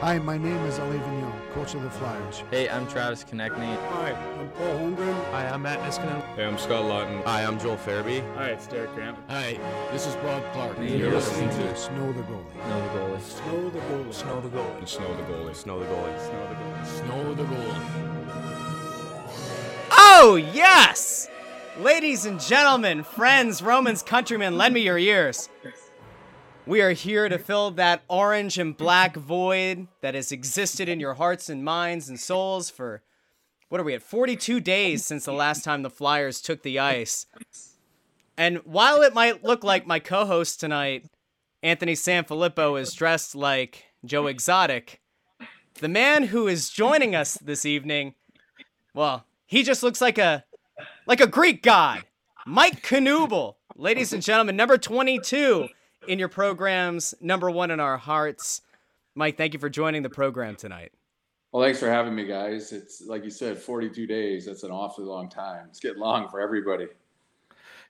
Hi, my name is Alain Vigneault, coach of the Flyers. Hey, I'm Travis Konecny. Hi, I'm Paul Holmgren. Hi, I'm Matt Niskanen. Hey, I'm Scott Laughton. Hi, I'm Joel Farabee. Hi, it's Derek Grant. Hi, this is Bob Clarke. And you're listening to Snow the Goalie. Snow the goalie. Snow the goalie. Snow the goalie. Snow the goalie. Snow the goalie. Snow the goalie. Snow the goalie. Oh, yes! Ladies and gentlemen, friends, Romans, countrymen, lend me your ears. We are here to fill that orange and black void that has existed in your hearts and minds and souls for what are we at 42 days since the last time the Flyers took the ice. And while it might look like my co-host tonight, Anthony Sanfilippo is dressed like Joe Exotic, the man who is joining us this evening, well, he just looks like a like a Greek god. Mike Knuble, ladies and gentlemen, number 22 in your programs, number one in our hearts. Mike, thank you for joining the program tonight. Well, thanks for having me, guys. It's like you said, 42 days. That's an awfully long time. It's getting long for everybody.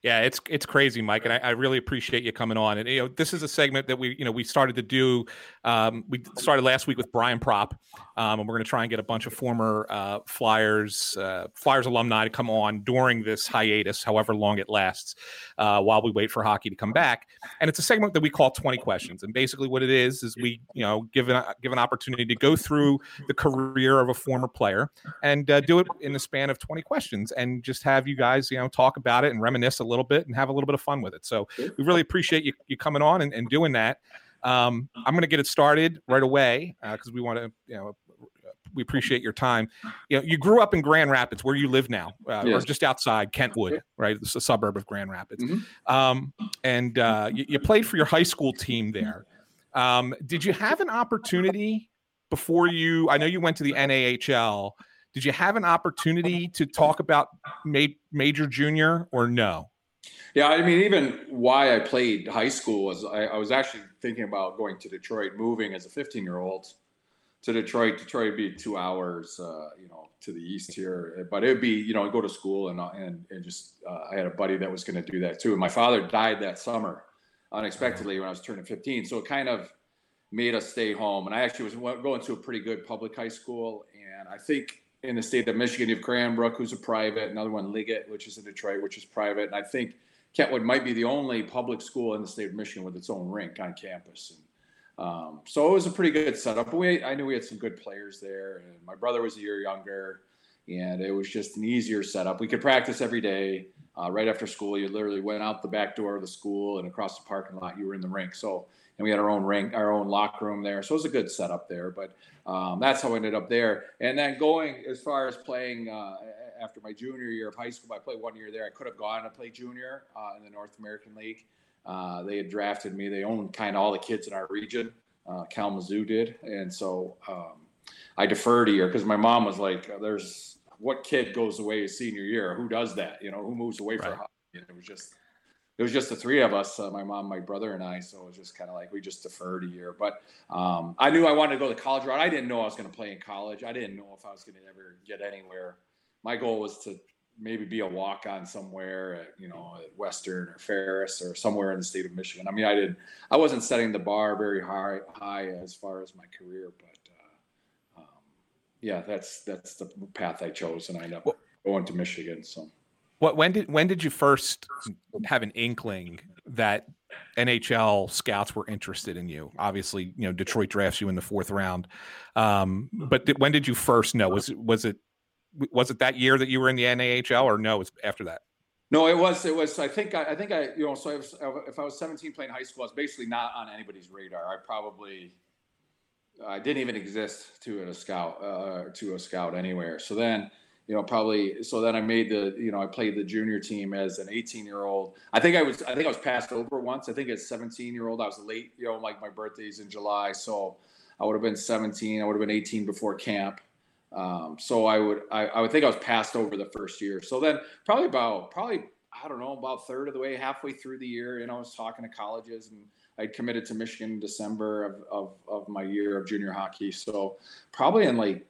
Yeah, it's it's crazy, Mike, and I, I, really appreciate you coming on. And you know, this is a segment that we you know we started to do. Um, we started last week with Brian Propp, um, and we're going to try and get a bunch of former uh, Flyers uh, Flyers alumni to come on during this hiatus, however long it lasts, uh, while we wait for hockey to come back. And it's a segment that we call Twenty Questions. And basically, what it is is we you know give an give an opportunity to go through the career of a former player and uh, do it in the span of twenty questions, and just have you guys you know talk about it and reminisce a little bit and have a little bit of fun with it. So we really appreciate you, you coming on and, and doing that. Um, I'm going to get it started right away because uh, we want to, you know, we appreciate your time. You know, you grew up in Grand Rapids, where you live now, uh, yes. or just outside Kentwood, right? It's a suburb of Grand Rapids. Mm-hmm. Um, and uh, you, you, played for your high school team there. Um, did you have an opportunity before you? I know you went to the NAHL. Did you have an opportunity to talk about ma- major junior or no? Yeah, I mean, even why I played high school was I, I was actually thinking about going to Detroit, moving as a 15 year old to Detroit. Detroit would be two hours, uh, you know, to the east here, but it would be, you know, I'd go to school and and and just uh, I had a buddy that was going to do that too. And my father died that summer unexpectedly when I was turning 15, so it kind of made us stay home. And I actually was going to a pretty good public high school, and I think in the state of Michigan, you have Cranbrook, who's a private, another one Liggett, which is in Detroit, which is private, and I think Kentwood might be the only public school in the state of Michigan with its own rink on campus. And, um, so it was a pretty good setup. We, I knew we had some good players there, and my brother was a year younger, and it was just an easier setup. We could practice every day. Uh, right after school, you literally went out the back door of the school and across the parking lot, you were in the rink. So, and we had our own rink, our own locker room there. So it was a good setup there. But um, that's how I ended up there. And then going as far as playing uh, after my junior year of high school, I played one year there. I could have gone to play junior uh, in the North American League. Uh, they had drafted me. They owned kind of all the kids in our region. Uh, Kalamazoo did, and so um, I deferred a year because my mom was like, "There's what kid goes away his senior year? Who does that? You know, who moves away right. for hockey?" And it was just it was just the three of us, uh, my mom, my brother, and I. So it was just kind of like we just deferred a year. But um, I knew I wanted to go the college route. I didn't know I was going to play in college. I didn't know if I was going to ever get anywhere my goal was to maybe be a walk on somewhere at you know at Western or Ferris or somewhere in the state of Michigan. I mean, I didn't—I wasn't setting the bar very high high as far as my career, but uh, um, yeah, that's that's the path I chose, and I ended up well, going to Michigan. So. What when did when did you first have an inkling that NHL scouts were interested in you? Obviously, you know Detroit drafts you in the fourth round, um, but did, when did you first know? Was was it was it that year that you were in the NAHL or no? It's after that. No, it was. It was. I think. I, I think I. You know. So if, if I was 17 playing high school, I was basically not on anybody's radar. I probably. I didn't even exist to a scout. Uh, to a scout anywhere. So then, you know, probably. So then I made the, you know, I played the junior team as an 18 year old. I think I was, I think I was passed over once. I think as 17 year old, I was late. You know, like my birthday's in July, so I would have been 17. I would have been 18 before camp. Um, so I would, I, I would think I was passed over the first year. So then probably about, probably I don't know, about third of the way, halfway through the year, you know, I was talking to colleges and I committed to Michigan in December of, of, of my year of junior hockey. So probably in like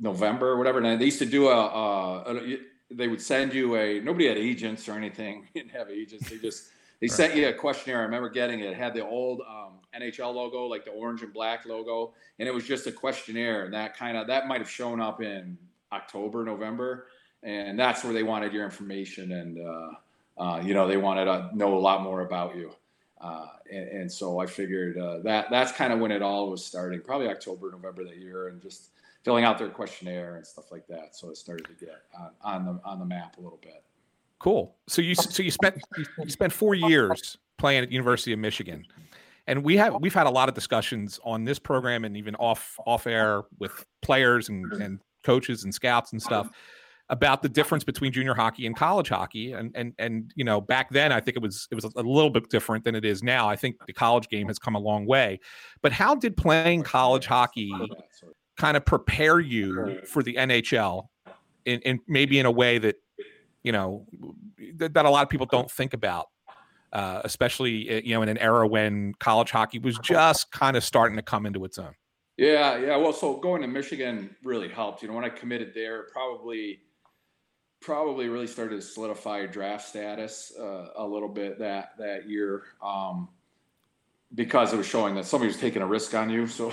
November or whatever. And they used to do a, a, a they would send you a nobody had agents or anything. We didn't have agents. They just they sent you a questionnaire. I remember getting it. It had the old um, NHL logo, like the orange and black logo, and it was just a questionnaire. And that kind of that might have shown up in October, November, and that's where they wanted your information. And uh, uh, you know they wanted to know a lot more about you. Uh, and, and, so I figured uh, that that's kind of when it all was starting, probably October, November that year, and just filling out their questionnaire and stuff like that. So it started to get on, on the on the map a little bit. Cool. So you so you spent you spent four years playing at University of Michigan, and we have we've had a lot of discussions on this program and even off off air with players and mm-hmm. and coaches and scouts and stuff about the difference between junior hockey and college hockey. And and and you know back then I think it was it was a little bit different than it is now. I think the college game has come a long way. But how did playing college hockey kind of prepare you for the NHL in, in maybe in a way that you know that, that a lot of people don't think about uh, especially eh, you know in an era when college hockey was just kind of starting to come into its own yeah yeah well so going to michigan really helped you know when i committed there probably probably really started to solidify your draft status uh, a little bit that that year um, because it was showing that somebody was taking a risk on you. So,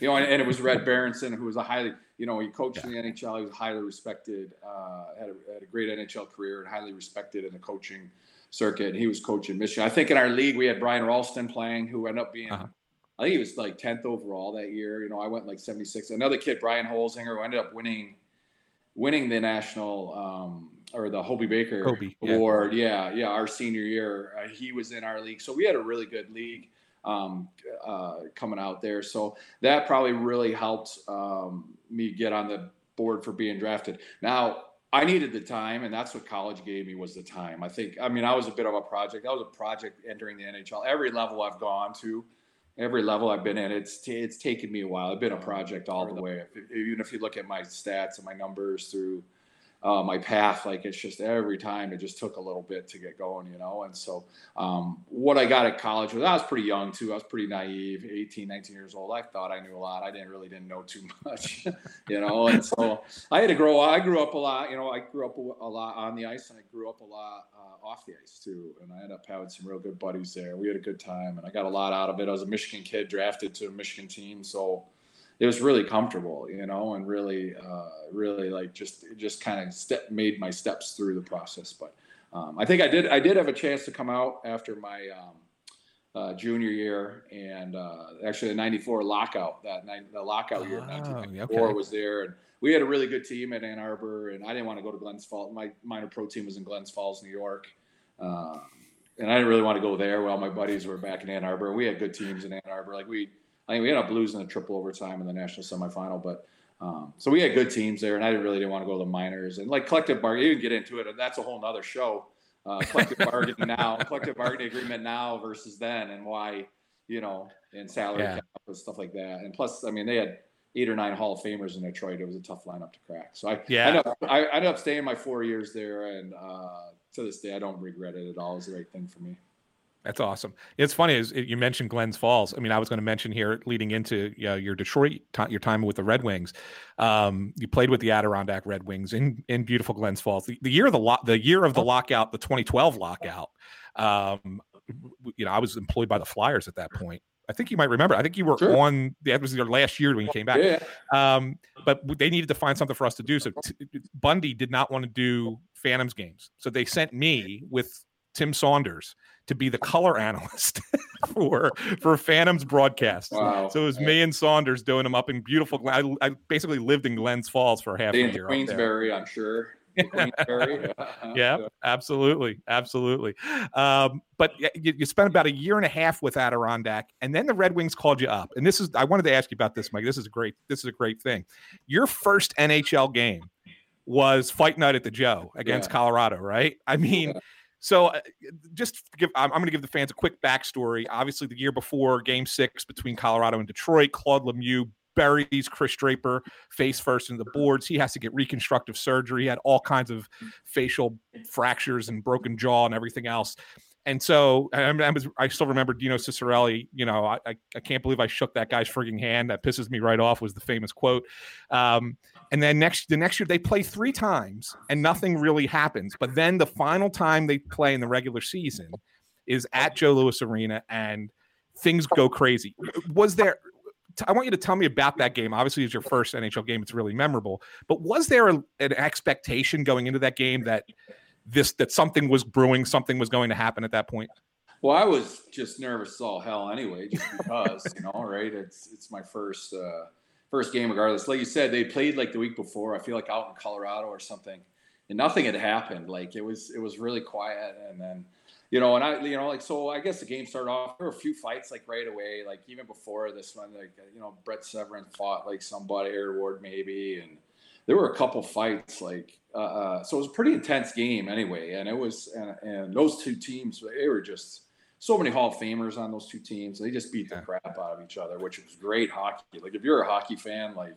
you know, and, and, it was Red Berenson, who was a highly, you know, he coached yeah. in the NHL. He was highly respected, uh, had, a, had a great NHL career and highly respected in the coaching circuit. He was coaching Michigan. I think in our league, we had Brian Rolston playing, who ended up being, uh-huh. I think he was like 10th overall that year. You know, I went like 76. Another kid, Brian Holzinger, who ended up winning, winning the national, um, or the Hobey Baker Hobey, award. Yeah. yeah, yeah, our senior year, uh, he was in our league, so we had a really good league um, uh, coming out there. So that probably really helped um, me get on the board for being drafted. Now I needed the time, and that's what college gave me was the time. I think. I mean, I was a bit of a project. I was a project entering the NHL. Every level I've gone to, every level I've been in, it's t- it's taken me a while. I've been a project all the way. If, even if you look at my stats and my numbers through uh, my path. Like it's just every time it just took a little bit to get going, you know. And so um, what I got at college was I was pretty young too. I was pretty naive, 18, 19 years old. I thought I knew a lot. I didn't really didn't know too much, you know. And so I had to grow. I grew up a lot. You know, I grew up a lot on the ice, and I grew up a lot uh, off the ice too. And I ended up having some real good buddies there. We had a good time, and I got a lot out of it. I was a Michigan kid drafted to a Michigan team, so it was really comfortable, you know, and really, uh, really like just just kind of step made my steps through the process. But um, I think I did I did have a chance to come out after my um, uh, junior year and uh, actually the '94 lockout that night the lockout year oh, 1994 okay. was there and we had a really good team at Ann Arbor and I didn't want to go to Glens Falls. My minor pro team was in Glens Falls, New York. Um, and I didn't really want to go there. Well, my buddies were back in Ann Arbor, and we had good teams in Ann Arbor. Like we I think we ended up losing the triple overtime in the national semifinal, but um, so we had good teams there, and I really didn't want to go to the minors and like collective bargaining. You can get into it, and that's a whole nother show. Uh, collective bargaining now, collective bargaining agreement now versus then, and why you know, and salary yeah. cap and stuff like that. And plus, I mean, they had eight or nine Hall of Famers in Detroit. It was a tough lineup to crack. So I yeah, I ended up, I ended up staying my four years there, and uh, to this day, I don't regret it at all. It was the right thing for me. That's awesome. It's funny as you mentioned Glens Falls. I mean, I was going to mention here leading into you know, your Detroit your time with the Red Wings. Um, you played with the Adirondack Red Wings in in beautiful Glens Falls. The, the year of the lo- the year of the lockout, the 2012 lockout. Um, you know, I was employed by the Flyers at that point. I think you might remember. I think you were sure. on. That was your last year when you came back. Yeah. Um, but they needed to find something for us to do. So t- Bundy did not want to do Phantoms games, so they sent me with Tim Saunders to be the color analyst for for Phantom's broadcast. Wow. So it was me and Saunders doing them up in beautiful. I, I basically lived in Glens Falls for half a year. Queensbury, I'm sure. yeah, yeah, absolutely, absolutely. Um, but you, you, spent about a year and a half with Adirondack, and then the Red Wings called you up. And this is I wanted to ask you about this, Mike. This is a great. This is a great thing. Your first NHL game was Fight Night at the Joe against Yeah. Colorado, right? I mean, Yeah. So uh, just give, I'm, I'm going to give the fans a quick backstory. Obviously, the year before Game Six between Colorado and Detroit, Claude Lemieux buries Chris Draper face first into the boards. He has to get reconstructive surgery. He had all kinds of facial fractures and broken jaw and everything else. And so I, I was, I still remember Dino Ciccarelli. You know, I, I, can't believe I shook that guy's frigging hand. That pisses me right off. Was the famous quote. Um, and then next, the next year they play three times and nothing really happens. But then the final time they play in the regular season is at Joe Louis Arena, and things go crazy. Was there? I want you to tell me about that game. Obviously, it's your first NHL game. It's really memorable. But was there a, an expectation going into that game that this that something was brewing, something was going to happen at that point? Well, I was just nervous as all hell anyway, just because, you know, right? It's it's my first uh, first game, regardless. Like you said, they played like the week before. I feel like out in Colorado or something, and nothing had happened. Like it was it was really quiet, and then you know, and I you know like so I guess the game started off. There were a few fights like right away, like even before this one, like you know Brent Severyn fought like somebody, Aaron Ward maybe, and there were a couple fights like uh, uh, so it was a pretty intense game anyway, and it was and, and those two teams they were just so many Hall of Famers on those two teams. They just beat the crap out of each other, which was great hockey. Like if you're a hockey fan, like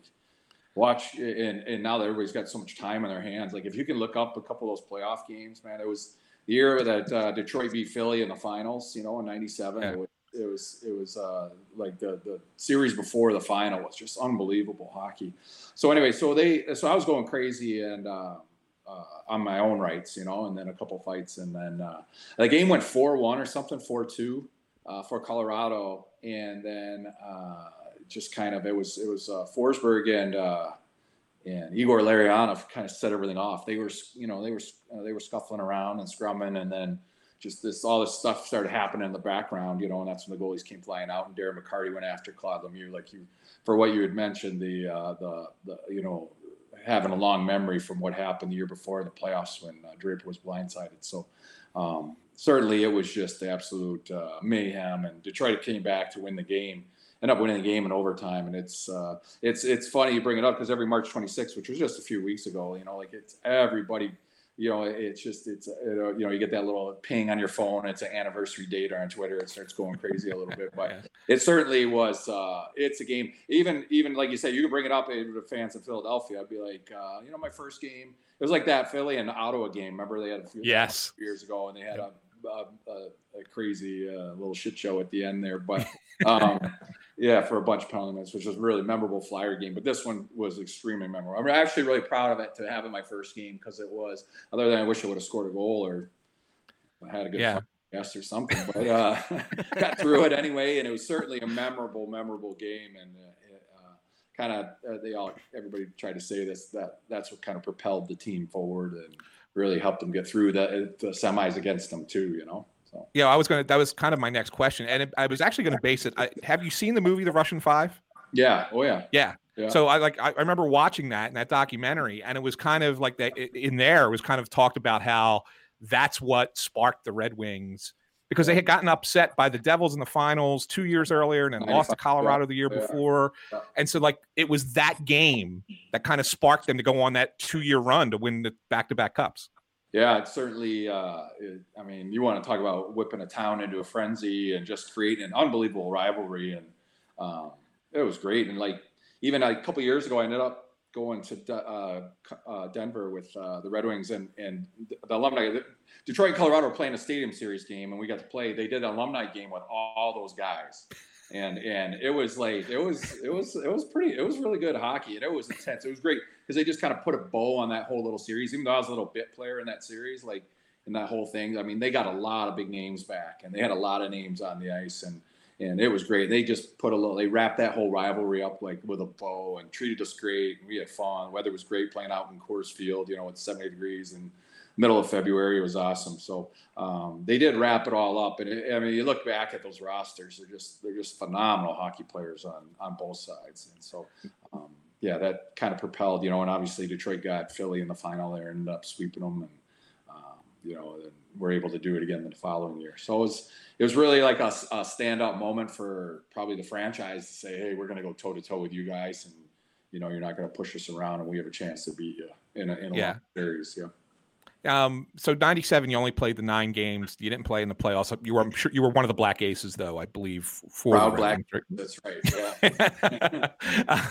watch and and now that everybody's got so much time on their hands, like if you can look up a couple of those playoff games, man, it was the year that uh, Detroit beat Philly in the finals, you know, in '97. Yeah. It was it was it was uh, like the the series before the final was just unbelievable hockey. So anyway, so they so I was going crazy and. Uh, uh, on my own rights, you know, and then a couple fights, and then uh, the game went four one or something, four two uh, for Colorado, and then uh, just kind of it was it was uh, Forsberg and uh, and Igor Larionov kind of set everything off. They were you know they were they were scuffling around and scrumming, and then just this all this stuff started happening in the background, you know, and that's when the goalies came flying out, and Darren McCarty went after Claude Lemieux, like you for what you had mentioned, the uh, the the you know having a long memory from what happened the year before in the playoffs when uh, Draper was blindsided. So um, certainly it was just the absolute uh, mayhem, and Detroit came back to win the game. Ended up winning the game in overtime, and it's uh, it's it's funny you bring it up because every March 26th, which was just a few weeks ago, you know, like it's everybody, you know, it's just it's you know you get that little ping on your phone. It's an anniversary date or on Twitter, it starts going crazy a little bit, but it certainly was. Uh, it's a game. Even even like you said, you can bring it up to the fans in Philadelphia. I'd be like, uh, you know, my first game. It was like that Philly and Ottawa game. Remember they had a few Yes. years ago, and they had a, a, a, a crazy uh, little shit show at the end there. But um, yeah, for a bunch of penalty minutes, which was a really memorable Flyer game. But this one was extremely memorable. I'm actually really proud of it to have in my first game because it was. Other than I wish I would have scored a goal or had a good Yeah. guess or something, but uh, got through it anyway, and it was certainly a memorable, memorable game, and uh, uh, kind of uh, they all everybody tried to say this that that's what kind of propelled the team forward and really helped them get through the, the semis against them too, you know. So Yeah, I was going to. That was kind of my next question, and it, I was actually going to base it. I, have you seen the movie The Russian Five? yeah, oh yeah, Yeah. Yeah. So I like I remember watching that in that documentary, and it was kind of like that in there. It was kind of talked about how that's what sparked the Red Wings because they had gotten upset by the Devils in the finals two years earlier, and then lost to 95, yeah, Colorado the year before. yeah. And so like it was that game that kind of sparked them to go on that two year run to win the back to back cups. Yeah, it's certainly. Uh, it, I mean, you want to talk about whipping a town into a frenzy and just creating an unbelievable rivalry, and um, it was great. And like even a couple years ago, I ended up going to uh, uh, Denver with uh, the Red Wings and and the alumni. Detroit, and Colorado were playing a Stadium Series game, and we got to play. They did an alumni game with all those guys, and and it was like it was it was it was pretty it was really good hockey, and it was intense. It was great because they just kind of put a bow on that whole little series. Even though I was a little bit player in that series, like in that whole thing, I mean, they got a lot of big names back, and they had a lot of names on the ice, and and it was great. They just put a little, they wrapped that whole rivalry up like with a bow and treated us great. And we had fun. Weather was great playing out in Coors Field. You know, it's 70 degrees and middle of February. It was awesome. So um, they did wrap it all up. And it, I mean, you look back at those rosters; they're just they're just phenomenal hockey players on on both sides. And so, um, yeah, that kind of propelled. You know, and obviously Detroit got Philly in the final. They ended up sweeping them, and um, you know, we're able to do it again the following year. So it was it was really like a, a standout moment for probably the franchise to say, hey, we're going to go toe to toe with you guys and you know, you're not going to push us around, and we have a chance to beat you in a, in a Yeah. series. Yeah. Um, so '97, you only played the nine games. You didn't play in the playoffs. You were, I'm sure, you were one of the Black Aces, though. I believe for Proud Black. That's right. Yeah.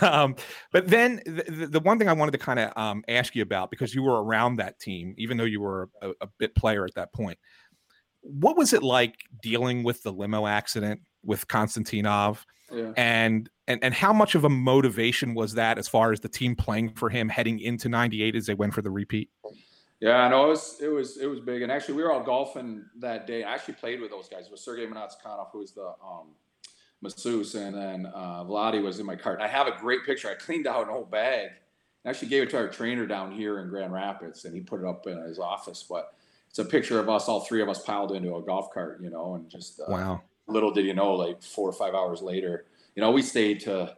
um, but then the, the- one thing I wanted to kind of um, ask you about because you were around that team, even though you were a, a bit player at that point, what was it like dealing with the limo accident with Konstantinov, yeah. and and and how much of a motivation was that as far as the team playing for him heading into '98 as they went for the repeat? Yeah, I know it was it was it was big, and actually we were all golfing that day. I actually played with those guys with Sergey Mnatsakanov, who was the um, masseuse, and then uh, Vladi was in my cart. And I have a great picture. I cleaned out an old bag and actually gave it to our trainer down here in Grand Rapids, and he put it up in his office. But it's a picture of us, all three of us, piled into a golf cart, you know, and just uh, Wow. little did you know, like four or five hours later, you know, we stayed to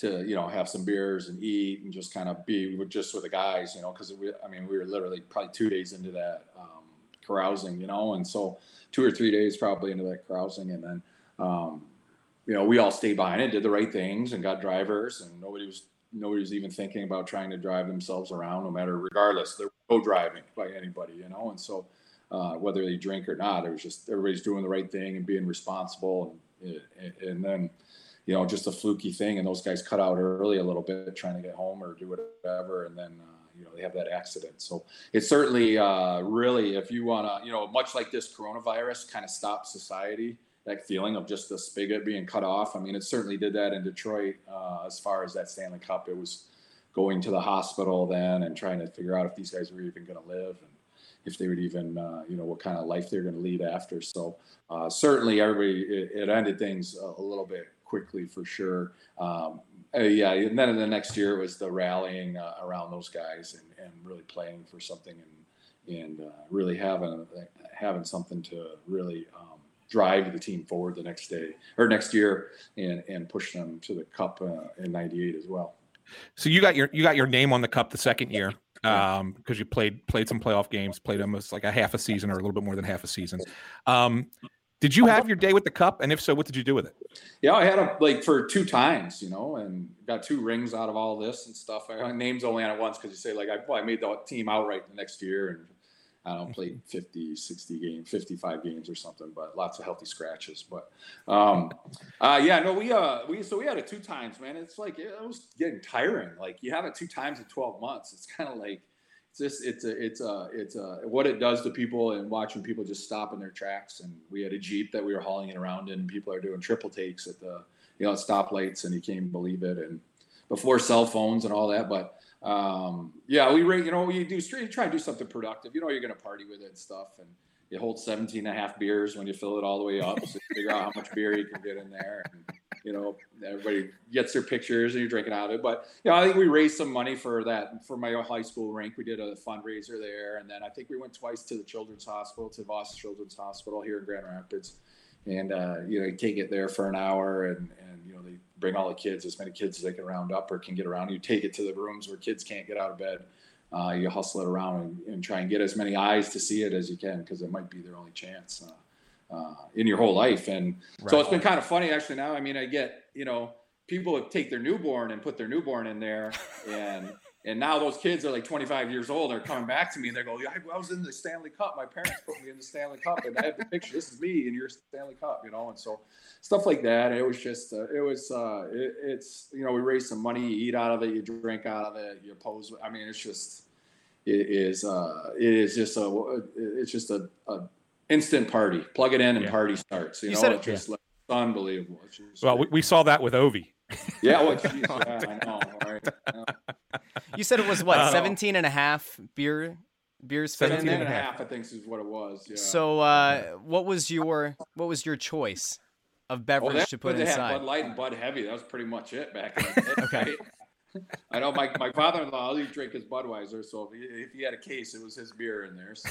to you know have some beers and eat and just kind of be with just with the guys, you know, because we, I mean, we were literally probably two days into that um, carousing, you know, and so two or three days probably into that carousing, and then um, you know we all stayed behind and did the right things, and got drivers, and nobody was nobody was even thinking about trying to drive themselves around, no matter regardless, there was no driving by anybody, you know, and so uh, whether they drink or not. It was just everybody's doing the right thing and being responsible, and and, and then you know just a fluky thing, and those guys cut out early a little bit trying to get home or do whatever, and then. Uh, you know they have that accident, so it's certainly uh, really if you want to, you know, much like this coronavirus kind of stops society, that feeling of just the spigot being cut off. I mean, it certainly did that in Detroit uh, as far as that Stanley Cup. It was going to the hospital then and trying to figure out if these guys were even going to live and if they would even, uh, you know, what kind of life they're going to lead after. So uh, certainly everybody, it, it ended things a, a little bit quickly for sure. Um, uh, yeah, and then in the next year it was the rallying uh, around those guys and, and really playing for something and and uh, really having having something to really um, drive the team forward the next day or next year and and push them to the cup uh, in '98 as well. So you got your you got your name on the cup the second year um because you played played some playoff games, played almost like a half a season or a little bit more than half a season. Um did you have your day with the cup and if so what did you do with it? Yeah, I had them like for two times, you know, and got two rings out of all this and stuff. I, my name's only on it once because you say like I, well, I made the team outright the next year and I don't play 50, 60 games, 55 games or something, but lots of healthy scratches. But um, uh, yeah, no, we uh we so we had it two times, man. It's like it was getting tiring. Like you have it two times in 12 months. It's kind of like it's just it's a it's a it's a what it does to people and watching people just stop in their tracks. And we had a jeep that we were hauling it around in. And people are doing triple takes at the you know stoplights, and you can't believe it. And before cell phones and all that, but um, yeah, we you know you do you try to do something productive. You know you're going to party with it and stuff, and you hold 17 and a half beers when you fill it all the way up. So you figure out how much beer you can get in there. And, you know, everybody gets their pictures and you're drinking out of it. But you know, I think we raised some money for that for my high school rink. We did a fundraiser there, and then I think we went twice to the Children's Hospital, to Voss Children's Hospital here in Grand Rapids, and uh, you know, you take it there for an hour, and and you know they bring all the kids, as many kids as they can round up or can get around. You take it to the rooms where kids can't get out of bed. Uh, you hustle it around and, and, try and get as many eyes to see it as you can because it might be their only chance uh, uh, in your whole life. And right. so it's been kind of funny actually now. I mean, I get, you know, people take their newborn and put their newborn in there and and now those kids are like 25 years old. They're coming back to me and they go, yeah, I was in the Stanley Cup. My parents put me in the Stanley Cup, and I have the picture. This is me in your Stanley Cup, you know. And so stuff like that. It was just, uh, it was, uh, it, it's, you know, we raise some money, you eat out of it, you drink out of it, you pose. I mean, it's just, it is, uh, it is just a, it's just a, a instant party. Plug it in and yeah. party starts. You, you know, said it's it, just yeah. like, unbelievable. It's just, well, we, we saw that with Ovi. yeah, well, geez, yeah, I know, right? You said it was what, Uh, 17 and a half beer beers fit in 17 there? and a half, I think, is what it was. Yeah. So, uh, what was your what was your choice of beverage that's to put good. They had inside? Bud Light and Bud Heavy. That was pretty much it back in the day. Okay. I know my, my father-in-law, all he drink his Budweiser. So if he, if he had a case, it was his beer in there. So,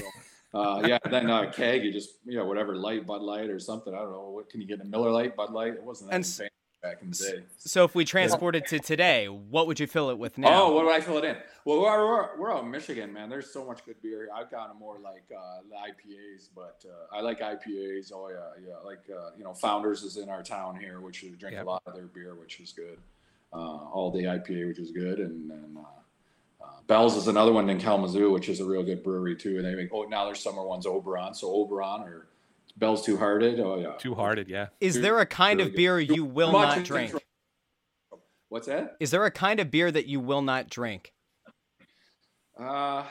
uh, yeah, then uh, keg, you just, you know, whatever, light Bud Light or something. I don't know. What can you get? A Miller Lite, Bud Light? It wasn't that And insane back in the day. So, if we transport it to today, what would you fill it with now? Oh, what would I fill it in? Well, we're, we're, we're out in Michigan, man. There's so much good beer. I've gotten more like uh, the IPAs, but uh, I like IPAs. Oh yeah, yeah. Like uh, you know, Founders is in our town here, which we drink Yep. a lot of their beer, which is good. uh, all day IPA, which is good, and then. Uh, Bell's is another one in Kalamazoo, which is a real good brewery too. And they make oh now there's summer ones Oberon, so Oberon or Bell's Two Hearted. Oh yeah, Two Hearted, yeah. Is Dude, there a kind really of beer Too you will much not drink? intro- What's that? Is there a kind of beer that you will not drink? Uh,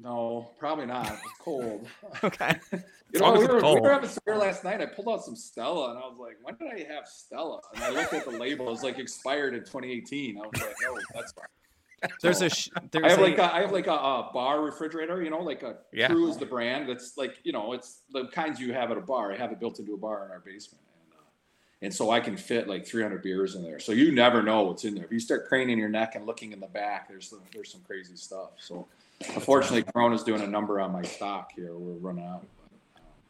no, probably not. It's cold. Okay. You As know, we it's were, we cold. were having some beer last night. I pulled out some Stella, and I was like, "When did I have Stella?" And I looked at the label; it was like expired in 2018. I was like, "Oh, that's fine." There's So, a sh- there's I have a, like a, I have like a, a bar refrigerator, you know, like a Yeah. True is the brand. That's like you know, it's the kinds you have at a bar. I have it built into a bar in our basement, and uh, and so I can fit like 300 beers in there. So you never know what's in there. If you start craning your neck and looking in the back, there's some, there's some crazy stuff. So unfortunately, Corona's doing a number on my stock here. We're running out.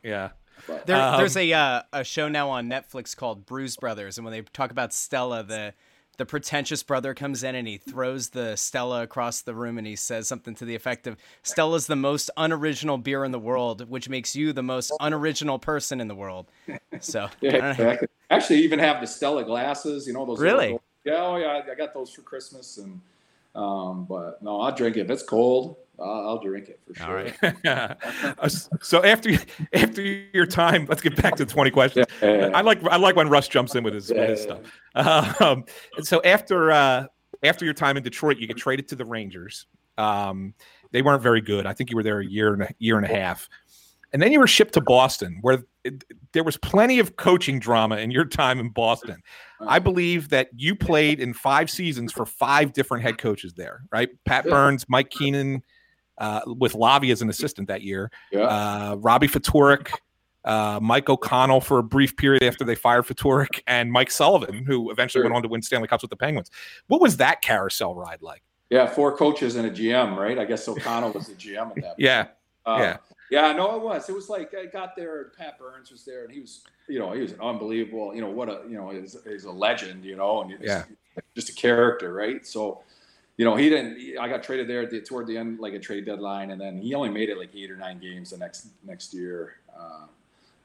Yeah. But, There, there's Um, a uh, a show now on Netflix called Brews Brothers, and when they talk about Stella, the the pretentious brother comes in and he throws the Stella across the room, and he says something to the effect of, "Stella's the most unoriginal beer in the world, which makes you the most unoriginal person in the world." So, yeah, exactly. Actually, even have the Stella glasses. You know those. Really? little- yeah. Oh yeah. I got those for Christmas, and um, but no, I'll drink it. If it's cold, I'll, I'll drink it for sure. All right. Uh, so after after your time, let's get back to 20 questions. Yeah. I like I like when Russ jumps in with his, with his stuff. Um, and so after uh, after your time in Detroit, you get traded to the Rangers. Um, they weren't very good. I think you were there a year and a year and a half, and then you were shipped to Boston, where it, there was plenty of coaching drama in your time in Boston. I believe that you played in five seasons for five different head coaches there, right? Pat Burns, Mike Keenan, uh, with Lavi as an assistant that year, Yeah. uh, Robbie Ftorek, uh, Mike O'Connell for a brief period after they fired Ftorek, and Mike Sullivan, who eventually Sure. went on to win Stanley Cups with the Penguins. What was that carousel ride like? Yeah, four coaches and a GM, right? I guess O'Connell was the GM at that. Yeah, Uh, yeah. yeah. No, it was. It was like I got there. Pat Burns was there, and he was, you know, he was an unbelievable. You know what a, you know, he's, he's a legend. You know, and Yeah. just a character, right? So, you know, he didn't. I got traded there the, toward the end, like a trade deadline, and then he only made it like eight or nine games the next next year. Uh,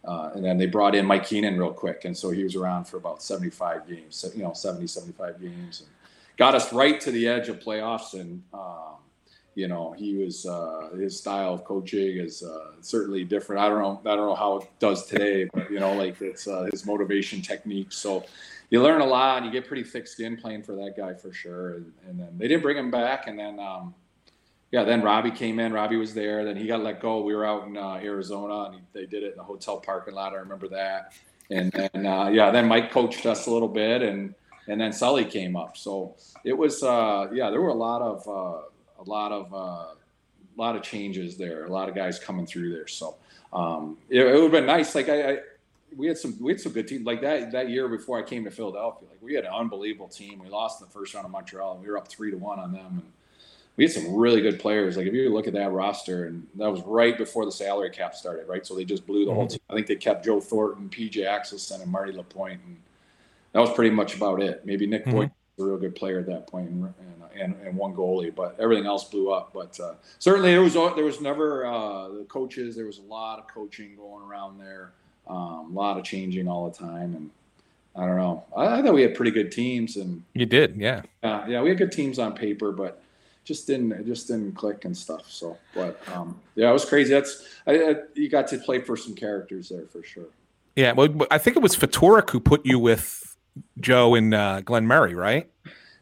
uh, and then they brought in Mike Keenan real quick, and so he was around for about 75 games, you know, 70, 75 games, and got us right to the edge of playoffs. And um, you know, he was uh, his style of coaching is uh, certainly different. I don't know, I don't know how it does today, but you know, like it's uh, his motivation technique. So you learn a lot, and you get pretty thick skin playing for that guy for sure. And, and then they didn't bring him back, and then. Um, yeah, then Robbie came in. Robbie was there. Then he got let go. We were out in uh, Arizona, and he, they did it in the hotel parking lot. I remember that. And then uh, yeah, then Mike coached us a little bit, and and then Sully came up. So it was uh, yeah, there were a lot of uh, a lot of uh, a lot of changes there. A lot of guys coming through there. So um, it, it would have been nice. Like I, I we had some we had some good teams like that that year before I came to Philadelphia. Like we had an unbelievable team. We lost in the first round of Montreal, and we were up three to one on them. And we had some really good players. Like if you look at that roster, and that was right before the salary cap started, right? So they just blew the whole team. I think they kept Joe Thornton, PJ Axelsson, and Marty Lapointe, and that was pretty much about it. Maybe Nick Mhm. Boyd a real good player at that point, and and, and one goalie, but everything else blew up. But uh, certainly there was there was never uh, the coaches. There was a lot of coaching going around there, um, a lot of changing all the time, and I don't know. I, I thought we had pretty good teams, and You did, yeah. yeah, yeah, we had good teams on paper, but just didn't it just didn't click and stuff. So, but um, yeah, it was crazy. That's I, I, you got to play for some characters there for sure. Yeah, well, I think it was Ftorek who put you with Joe and uh, Glen Murray, right?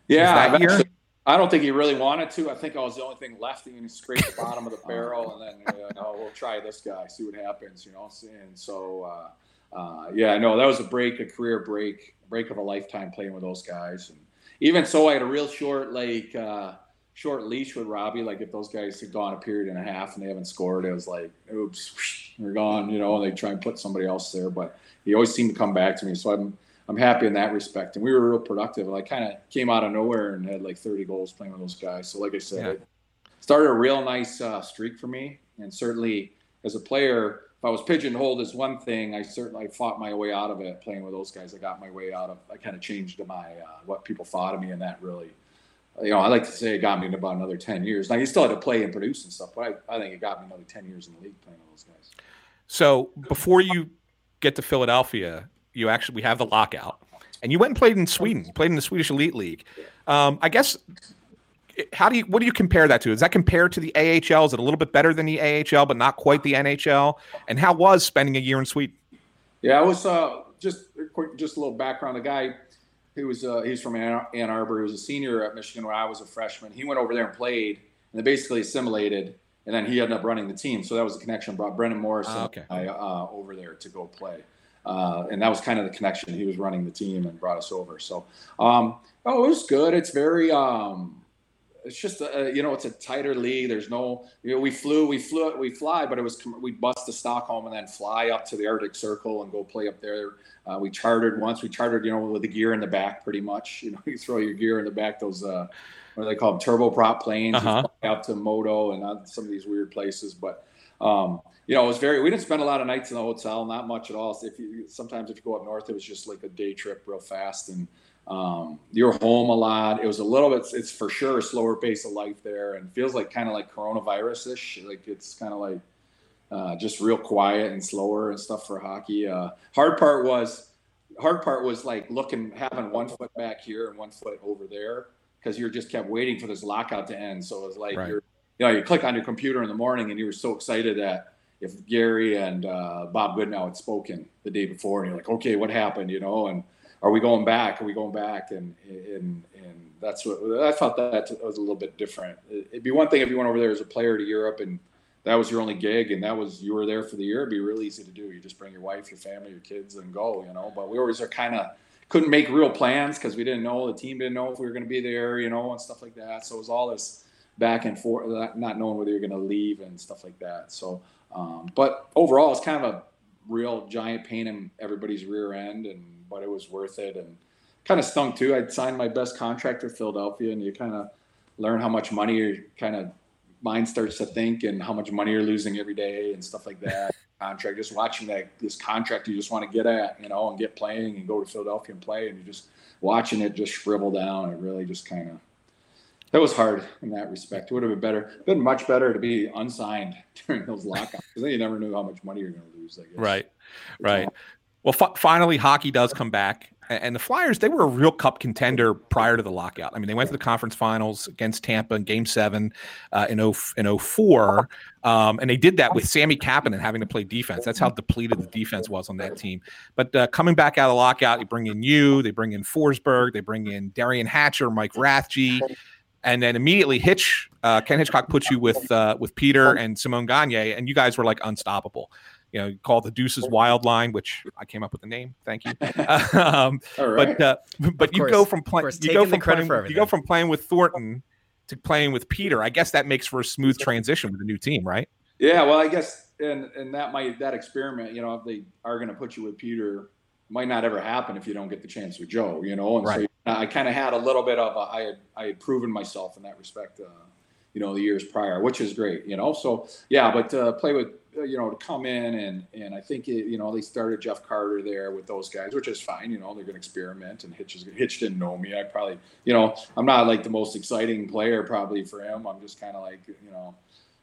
Yeah, that I've year? actually- I don't think he really wanted to. I think I was the only thing left. He scraped the bottom of the barrel, and then uh, no, we'll try this guy, see what happens, you know. And so, uh, uh, yeah, no, that was a break, a career break, break of a lifetime playing with those guys. And even so, I had a real short, like, uh, short leash with Robbie. Like, if those guys had gone a period and a half and they haven't scored, it was like, oops, they're gone, you know. And they try and put somebody else there, but he always seemed to come back to me. So I'm I'm happy in that respect. And we were real productive. And I kind of came out of nowhere and had like 30 goals playing with those guys. So, like I said, Yeah. it started a real nice uh, streak for me. And certainly, as a player, if I was pigeonholed as one thing, I certainly fought my way out of it playing with those guys. I got my way out of. I kind of changed my uh, what people thought of me, and that really, you know, I like to say it got me in about another 10 years. Now you still had to play and produce and stuff, but I, I think it got me another 10 years in the league playing with those guys. So before you get to Philadelphia, you actually we have the lockout. and you went and played in Sweden, played in the Swedish Elite League. Um, I guess how do you what do you compare that to? Is that compared to the AHL? Is it a little bit better than the AHL, but not quite the NHL? And how was spending a year in Sweden? Yeah, I was uh, just quick, just a little background. The guy who was uh, he's from Ann Arbor. He was a senior at Michigan when I was a freshman. He went over there and played, and they basically assimilated. And then he ended up running the team. So that was the connection. Brought Brendan Morrison Ah, okay. I, uh, over there to go play. Uh, and that was kind of the connection. He was running the team and brought us over. So, um, oh, it was good. It's very, um, it's just, uh, you know, it's a tighter league. There's no, you know, we flew, we flew, we fly, but it was, we bust to Stockholm and then fly up to the Arctic Circle and go play up there. Uh, we chartered once. We chartered, you know, with the gear in the back, pretty much. You know, you throw your gear in the back. Those, uh, what do they call them? Turboprop planes. Uh-huh. to Moto and uh, some of these weird places, but um, you know, it was very. We didn't spend a lot of nights in the hotel, not much at all. So if you sometimes if you go up north, it was just like a day trip, real fast, and um, you're home a lot. It was a little bit. It's for sure a slower pace of life there, and feels like kind of like coronavirus ish. Like it's kind of like uh, just real quiet and slower and stuff for hockey. Uh, hard part was hard part was like looking having one foot back here and one foot over there because you're just kept waiting for this lockout to end. So it was like Right. you're you know you click on your computer in the morning and you were so excited that if Gary and uh, Bob Goodnow had spoken the day before and you're like okay what happened? You know and are we going back? Are we going back? And and and that's what I felt that was a little bit different. It'd be one thing if you went over there as a player to Europe and that was your only gig and that was you were there for the year it'd be real easy to do. You just bring your wife your family your kids and go you know but we always are kind of couldn't make real plans because we didn't know the team didn't know if we were going to be there you know and stuff like that. So it was all this back and forth not- knowing whether you're going to leave and stuff like that. So um, but overall it's kind of a real giant pain in everybody's rear end and but it was worth it and kind of stung too. I'd signed my best contract with philadelphia and you kind of learn how much money your kind of mind starts to think and how much money you're losing every day and stuff like that. Contract just watching that this contract you just want to get at you know and get playing and go to philadelphia and play and you just watching it just shrivel down. It really just kind of that was hard in that respect it would have been better been much better to be unsigned during those lockouts because then you never knew how much money you're going to lose i guess Right, right. Well, fi- finally, hockey does come back, and the Flyers they were a real cup contender prior to the lockout. I mean, they went to the conference finals against Tampa in Game Seven uh, in 0, in 04, um, and they did that with Sami Kapanen having to play defense. That's how depleted the defense was on that team. But uh, coming back out of the lockout, they bring in you, they bring in Forsberg, they bring in Derian Hatcher, Mike Rathje. And then immediately, Hitch, uh, Ken Hitchcock puts you with uh, with Peter and Simon Gagne, and you guys were like unstoppable you know, you called the Deuces Wild Line, which I came up with the name. Thank you. um, right but uh, but you go from playing you go from playing, you go from playing with Thornton to playing with Peter. I guess that makes for a smooth transition with a new team, right? Yeah, well, I guess, and and that might that experiment, you know, if they are going to put you with Peter, might not ever happen if you don't get the chance with Joe, you know. And so I kind of had a little bit of a, I had I had proven myself in that respect, uh, you know, the years prior, which is great, you know. So yeah, but uh, play with, uh, you know, to come in and and I think it, you know they started Jeff Carter there with those guys, which is fine, you know, they're going to experiment. And Hitch is Hitch didn't know me, I probably, you know, I'm not like the most exciting player probably for him. I'm just kind of like, you know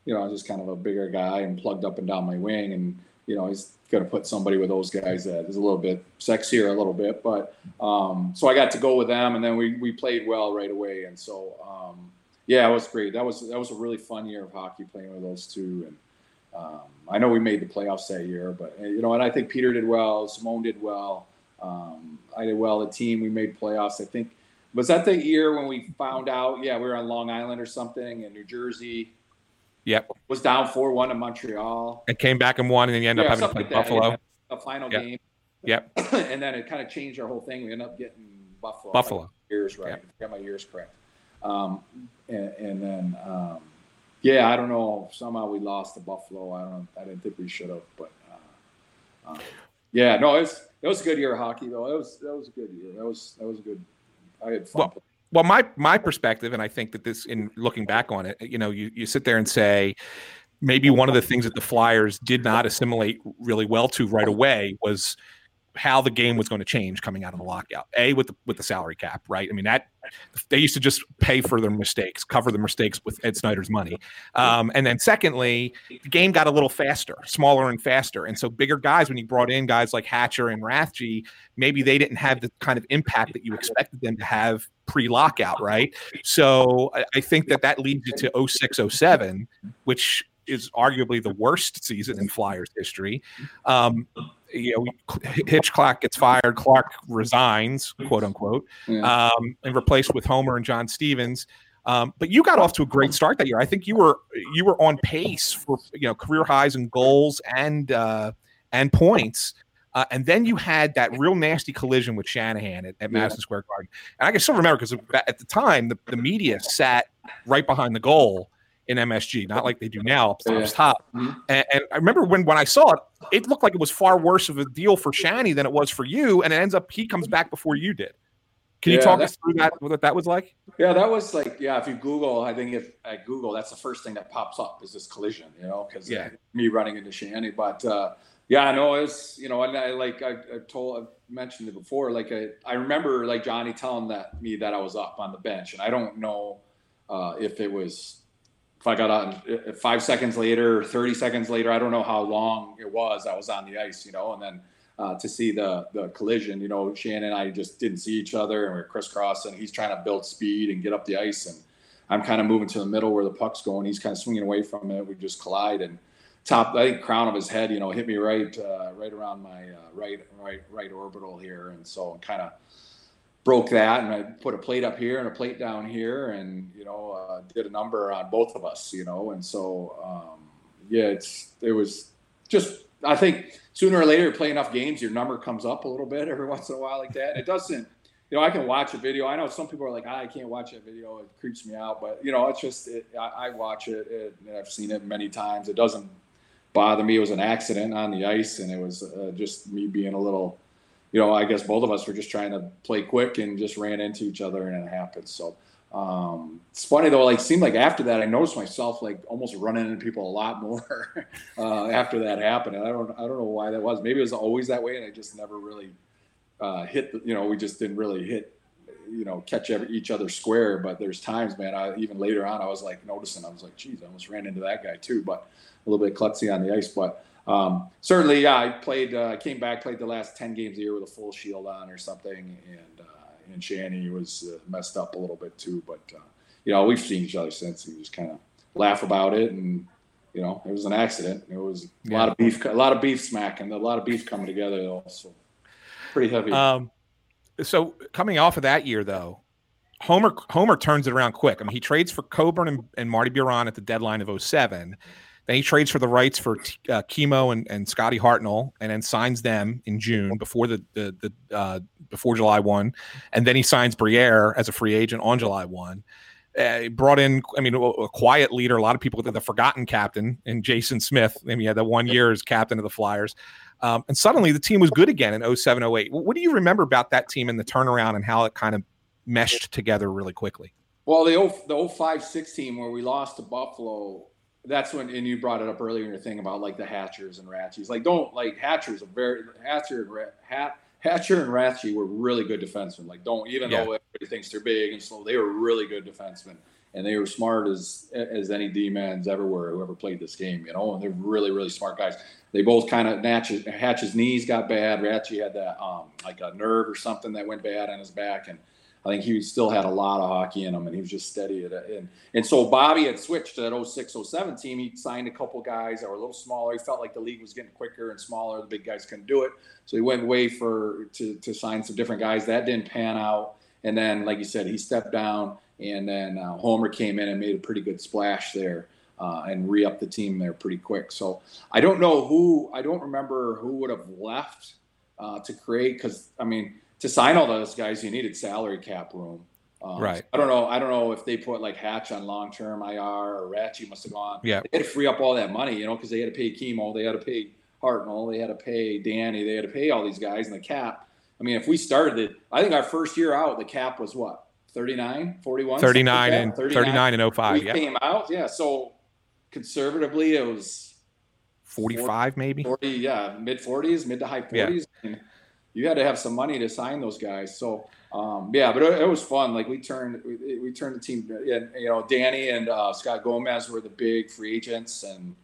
you know, I'm just kind of a bigger guy and plugged up and down my wing. And, you know, he's going to put somebody with those guys that is a little bit sexier, a little bit. But um, so I got to go with them and then we, we played well right away. And so, um, yeah, it was great. That was, that was a really fun year of hockey playing with those two. And um, I know we made the playoffs that year, but, you know, and I think Peter did well. Simon did well. Um, I did well. The team, we made playoffs. I think, was that the year when we found out? Yeah, we were on Long Island or something in New Jersey Yep. was down four one in Montreal. And came back and won, and then you end up having to play like Buffalo. yeah. The final Yep. game. Yep. and then it kind of changed our whole thing. We ended up getting Buffalo. Buffalo. Years right. Yep. Got my years correct. Um, and, and then um, yeah, I don't know. Somehow we lost to Buffalo. I don't. I didn't think we should have, but uh, um, yeah, no, it was it was a good year of hockey though. It was that was a good year. That was that was a good. I had fun. Well, well my my perspective and i think that this in looking back on it you know you, you sit there and say maybe one of the things that the flyers did not assimilate really well to right away was how the game was going to change coming out of the lockout. A with the with the salary cap, right? I mean that they used to just pay for their mistakes, cover the mistakes with Ed Snider's money. Um, and then secondly, the game got a little faster, smaller and faster, and so bigger guys. When you brought in guys like Hatcher and Rathje, maybe they didn't have the kind of impact that you expected them to have pre-lockout, right? So I, I think that that leads you to 06, 07, which is arguably the worst season in Flyers history. Um, you know, Hitchcock gets fired, Clarke resigns, quote unquote, yeah. um, and replaced with Homer and John Stevens. Um, but you got off to a great start that year. I think you were you were on pace for you know career highs in goals and uh, and points. Uh, and then you had that real nasty collision with Shanahan at, at Madison Square Garden. And I can still remember because at the time the, the media sat right behind the goal in MSG, not like they do now yeah. top. Mm-hmm. And, and, I remember when when I saw it, it looked like it was far worse of a deal for Shanny than it was for you, and it ends up he comes back before you did. Can yeah, you talk us through that? What that was like? Yeah, that was like yeah. If you Google, I think if at Google, that's the first thing that pops up is this collision. You know, because yeah, me running into Shanny, but uh, yeah, no, it's you know, and I like I, I told I mentioned it before. Like I, I remember like Johnny telling that me that I was up on the bench, and I don't know uh, if it was if I got on five seconds later, 30 seconds later, I don't know how long it was I was on the ice, you know, and then uh, to see the the collision, you know, Shannon and I just didn't see each other and we are crisscrossing. He's trying to build speed and get up the ice, and I'm kind of moving to the middle where the puck's going. He's kind of swinging away from it. We just collide and top, I think crown of his head, you know, hit me right uh, right around my uh, right right right orbital here, and so kind of broke that and I put a plate up here and a plate down here and you know uh, did a number on both of us you know and so um, yeah it's it was just I think sooner or later you play enough games your number comes up a little bit every once in a while like that. It doesn't you know I can watch a video. I know some people are like ah, I can't watch that video. It creeps me out. But you know it's just it, I, I, watch it, it I've seen it many times. It doesn't bother me. It was an accident on the ice and it was uh, just me being a little you know, I guess both of us were just trying to play quick and just ran into each other and it happened. So um, it's funny though, like seemed like after that, I noticed myself like almost running into people a lot more uh, after that happened. And I don't, I don't know why that was. Maybe it was always that way, and I just never really uh, hit. The, you know, we just didn't really hit. You know, catch every, each other square. But there's times, man. I even later on, I was like noticing. I was like, geez, I almost ran into that guy too. But a little bit klutzy on the ice, but um, certainly, yeah, I played. Uh, came back, played the last ten games a year with a full shield on or something, and uh, and Shanny was uh, messed up a little bit too. But uh, you know, we've seen each other since. We just kind of laugh about it, and you know, it was an accident. It was a yeah. lot of beef, a lot of beef smacking, a lot of beef coming together. Though, so pretty heavy. Um, so coming off of that year, though, Homer Homer turns it around quick. I mean, he trades for Coburn and, and Marty Biron at the deadline of 07. Then he trades for the rights for uh, Kimmo and, and Scotty Hartnell, and then signs them in June before the the, the uh, before July one, and then he signs Briere as a free agent on July one. Uh, brought in, I mean, a, a, quiet leader. A lot of people, the forgotten captain, and Jason Smith. I mean, he had that one year as captain of the Flyers. Um, and suddenly the team was good again in 07 08. What do you remember about that team and the turnaround and how it kind of meshed together really quickly? Well, the 0, the 05 6 team where we lost to Buffalo, that's when and you brought it up earlier in your thing about like the Hatchers and Rathjes. Like don't like Hatchers a very Hatcher and Hat, Hatcher and Rathje were really good defensemen. Like don't even yeah. though everybody thinks they're big and slow, they were really good defensemen. And they were smart as as any D men's ever were who ever played this game, you know, and they're really, really smart guys. They both kind of Hatch's knees got bad. Rathje had that um like a nerve or something that went bad on his back and I think he still had a lot of hockey in him, and he was just steady at it. And, and so Bobby had switched to that 06, 07 team. He signed a couple guys that were a little smaller. He felt like the league was getting quicker and smaller. The big guys couldn't do it, so he went away for to to sign some different guys. That didn't pan out. And then, like you said, he stepped down, and then uh, Homer came in and made a pretty good splash there. Uh, and re-up the team there pretty quick. So I don't know who, I don't remember who would have left uh, to create because I mean to sign all those guys, you needed salary cap room. Um, right. I don't know. I don't know if they put like Hatch on long term IR or Rathje must have gone. Yeah. They had to free up all that money, you know, because they had to pay Kimmo, they had to pay Hartnell, they had to pay Danny, they had to pay all these guys in the cap. I mean, if we started it, I think our first year out, the cap was what 39, 41, 39 like and 39, 39 and 05. We yeah. came out, yeah. So conservatively, it was 45 40, maybe 40, yeah, mid 40s, mid to high 40s. Yeah you had to have some money to sign those guys. So um, yeah, but it, it, was fun. Like we turned we, we turned the team. And, you know, Danny and uh, Scott Gomez were the big free agents, and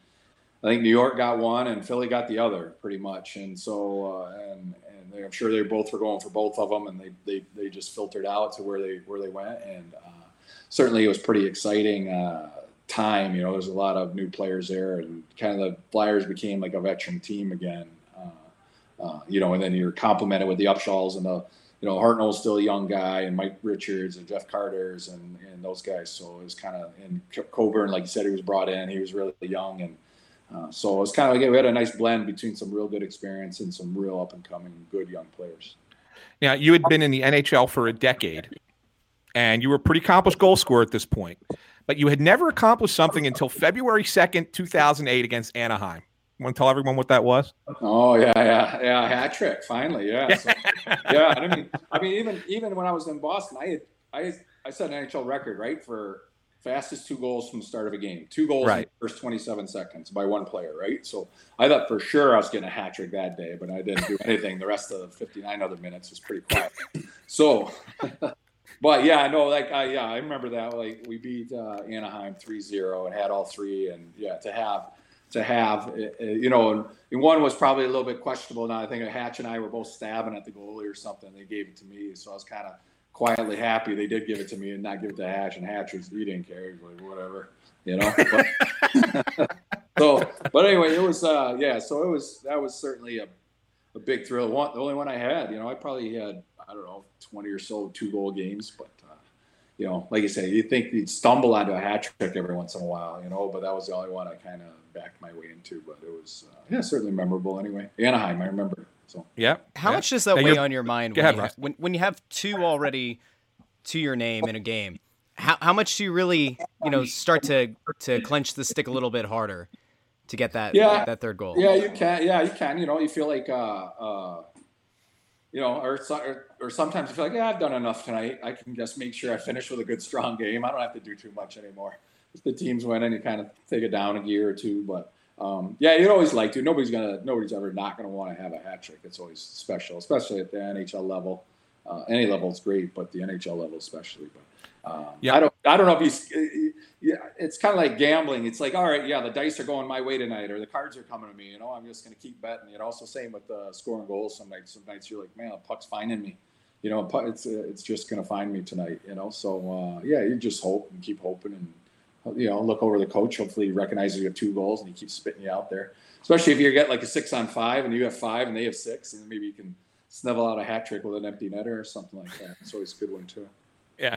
I think New York got one and Philly got the other, pretty much. And so uh, and and they, I'm sure they both were going for both of them, and they they they just filtered out to where they where they went. And uh, certainly it was pretty exciting uh, time. You know, there's a lot of new players there, and kind of the Flyers became like a veteran team again. Uh, you know, and then you're complemented with the Upshalls and the you know, Hartnell's still a young guy, and Mike Richards and Jeff Carter's and, and those guys. So it was kind of, and Coburn, like you said, he was brought in. He was really young, and uh, so it was kind of like we had a nice blend between some real good experience and some real up and coming good young players. Now you had been in the NHL for a decade, and you were a pretty accomplished goal scorer at this point, but you had never accomplished something until February second, two thousand eight, against Anaheim. Want to tell everyone what that was? Oh yeah, yeah, yeah, hat trick finally, yeah, so, yeah. I mean, I mean, even even when I was in Boston, I had I I set an NHL record right for fastest two goals from the start of a game, two goals right. in the first 27 seconds by one player, right? So I thought for sure I was getting a hat trick that day, but I didn't do anything. the rest of the 59 other minutes was pretty quiet. So, but yeah, no, like I yeah, I remember that. Like we beat uh, Anaheim 3-0 and had all three, and yeah, to have to have. Uh, uh, you know, and one was probably a little bit questionable. Now I think Hatch and I were both stabbing at the goalie or something. They gave it to me, so I was kind of quietly happy they did give it to me and not give it to Hatch. And Hatch was he didn't care. Like whatever, you know. But, so, but anyway, it was uh, yeah. So it was that was certainly a, a big thrill. One, the only one I had. You know, I probably had I don't know twenty or so two goal games, but you know, like you say, you think you'd stumble onto a hat trick every once in a while, you know, but that was the only one I kind of backed my way into. But it was, uh, yeah, certainly memorable anyway. Anaheim, I remember. So, yeah. How yeah. much does that weigh on your mind when, ahead, you have, when, when, you have two already to your name in a game? How, how much do you really, you know, start to to clench the stick a little bit harder to get that yeah, that third goal? Yeah, you can. Yeah, you can. You know, you feel like uh, uh, you know, or, or, or sometimes I feel like, yeah, I've done enough tonight. I can just make sure I finish with a good, strong game. I don't have to do too much anymore. If the team's winning, you kind of take it down a gear or two. But um, yeah, you'd always like to. Nobody's gonna, nobody's ever not gonna want to have a hat trick. It's always special, especially at the NHL level. Uh, any level is great, but the NHL level especially. But um, yeah, I don't, I don't know if he's, yeah, it's kind of like gambling. It's like, all right, yeah, the dice are going my way tonight, or the cards are coming to me. You know, I'm just going to keep betting. Know, also same with uh, scoring goals. Some nights, some nights you're like, man, the puck's finding me. You know, it's uh, it's just going to find me tonight. You know, so uh, yeah, you just hope and keep hoping and you know look over the coach. Hopefully, he recognizes you have two goals and he keeps spitting you out there. Especially if you get like a six on five and you have five and they have six, and maybe you can snivel out a hat trick with an empty netter or something like that. It's always a good one too yeah.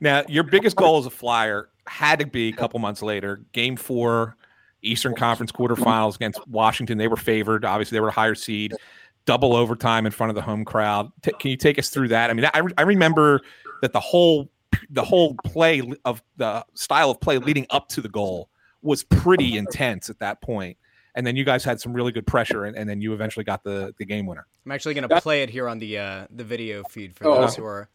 Now, your biggest goal as a flyer had to be a couple months later, game four, Eastern Conference quarterfinals against Washington. They were favored. Obviously, they were a higher seed, double overtime in front of the home crowd. T- can you take us through that? I mean, I, I remember that the whole the whole play of the style of play leading up to the goal was pretty intense at that point and then you guys had some really good pressure, and, and then you eventually got the the game winner. I'm actually going to play it here on the uh, the video feed for oh, those who are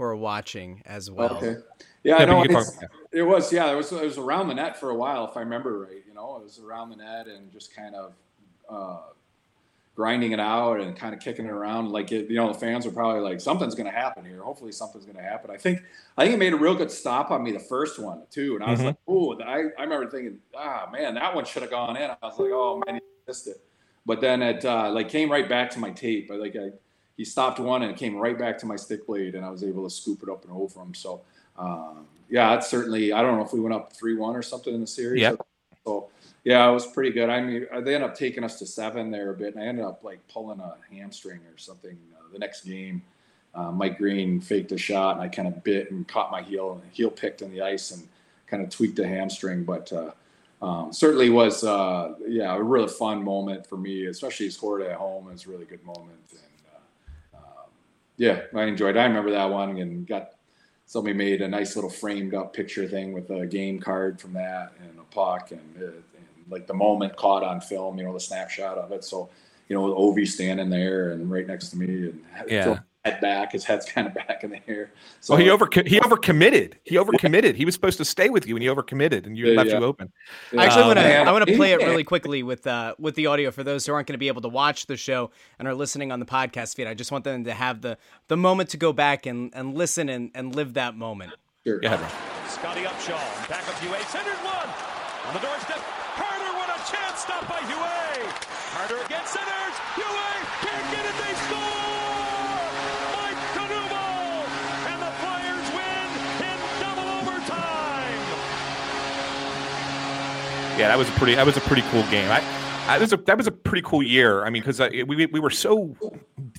who are watching as well. Okay. Yeah, yeah no, it was. Yeah, it was. It was around the net for a while, if I remember right. You know, it was around the net and just kind of uh, grinding it out and kind of kicking it around. Like it, you know, the fans were probably like, something's going to happen here. Hopefully, something's going to happen. I think. I think it made a real good stop on me the first one too, and I was mm-hmm. like, oh, I, I remember thinking, ah, man, that one should have gone in. I was like, oh man, he missed it. But then it uh, like came right back to my tape. I like I he stopped one and it came right back to my stick blade, and I was able to scoop it up and over him. So, um, yeah, it's certainly. I don't know if we went up three one or something in the series. Yeah. So, yeah, it was pretty good. I mean, they ended up taking us to seven there a bit, and I ended up like pulling a hamstring or something uh, the next game. Uh, Mike Green faked a shot, and I kind of bit and caught my heel, and heel picked in the ice, and kind of tweaked a hamstring. But uh, um, certainly was, uh, yeah, a really fun moment for me, especially scored at home. It was a really good moment. And, yeah, I enjoyed. I remember that one and got somebody made a nice little framed up picture thing with a game card from that and a puck and, and like the moment caught on film. You know, the snapshot of it. So you know, Ovi standing there and right next to me, and yeah, head back. His head's kind of back in the air. So well, he over he overcommitted. He overcommitted. He was supposed to stay with you, and he overcommitted, and you Yeah, left yeah. you open. I actually want to man. I want to play it really quickly with uh with the audio for those who aren't going to be able to watch the show and are listening on the podcast feed. I just want them to have the the moment to go back and and listen and and live that moment. Sure. Go ahead, Ron. Scotty Upshall, back up Huet, centered one. On the doorstep, Carter, what a chance, stop by Huet. Yeah, that was a pretty that was a pretty cool game. I, I that was a that was a pretty cool year. I mean, because we we we were so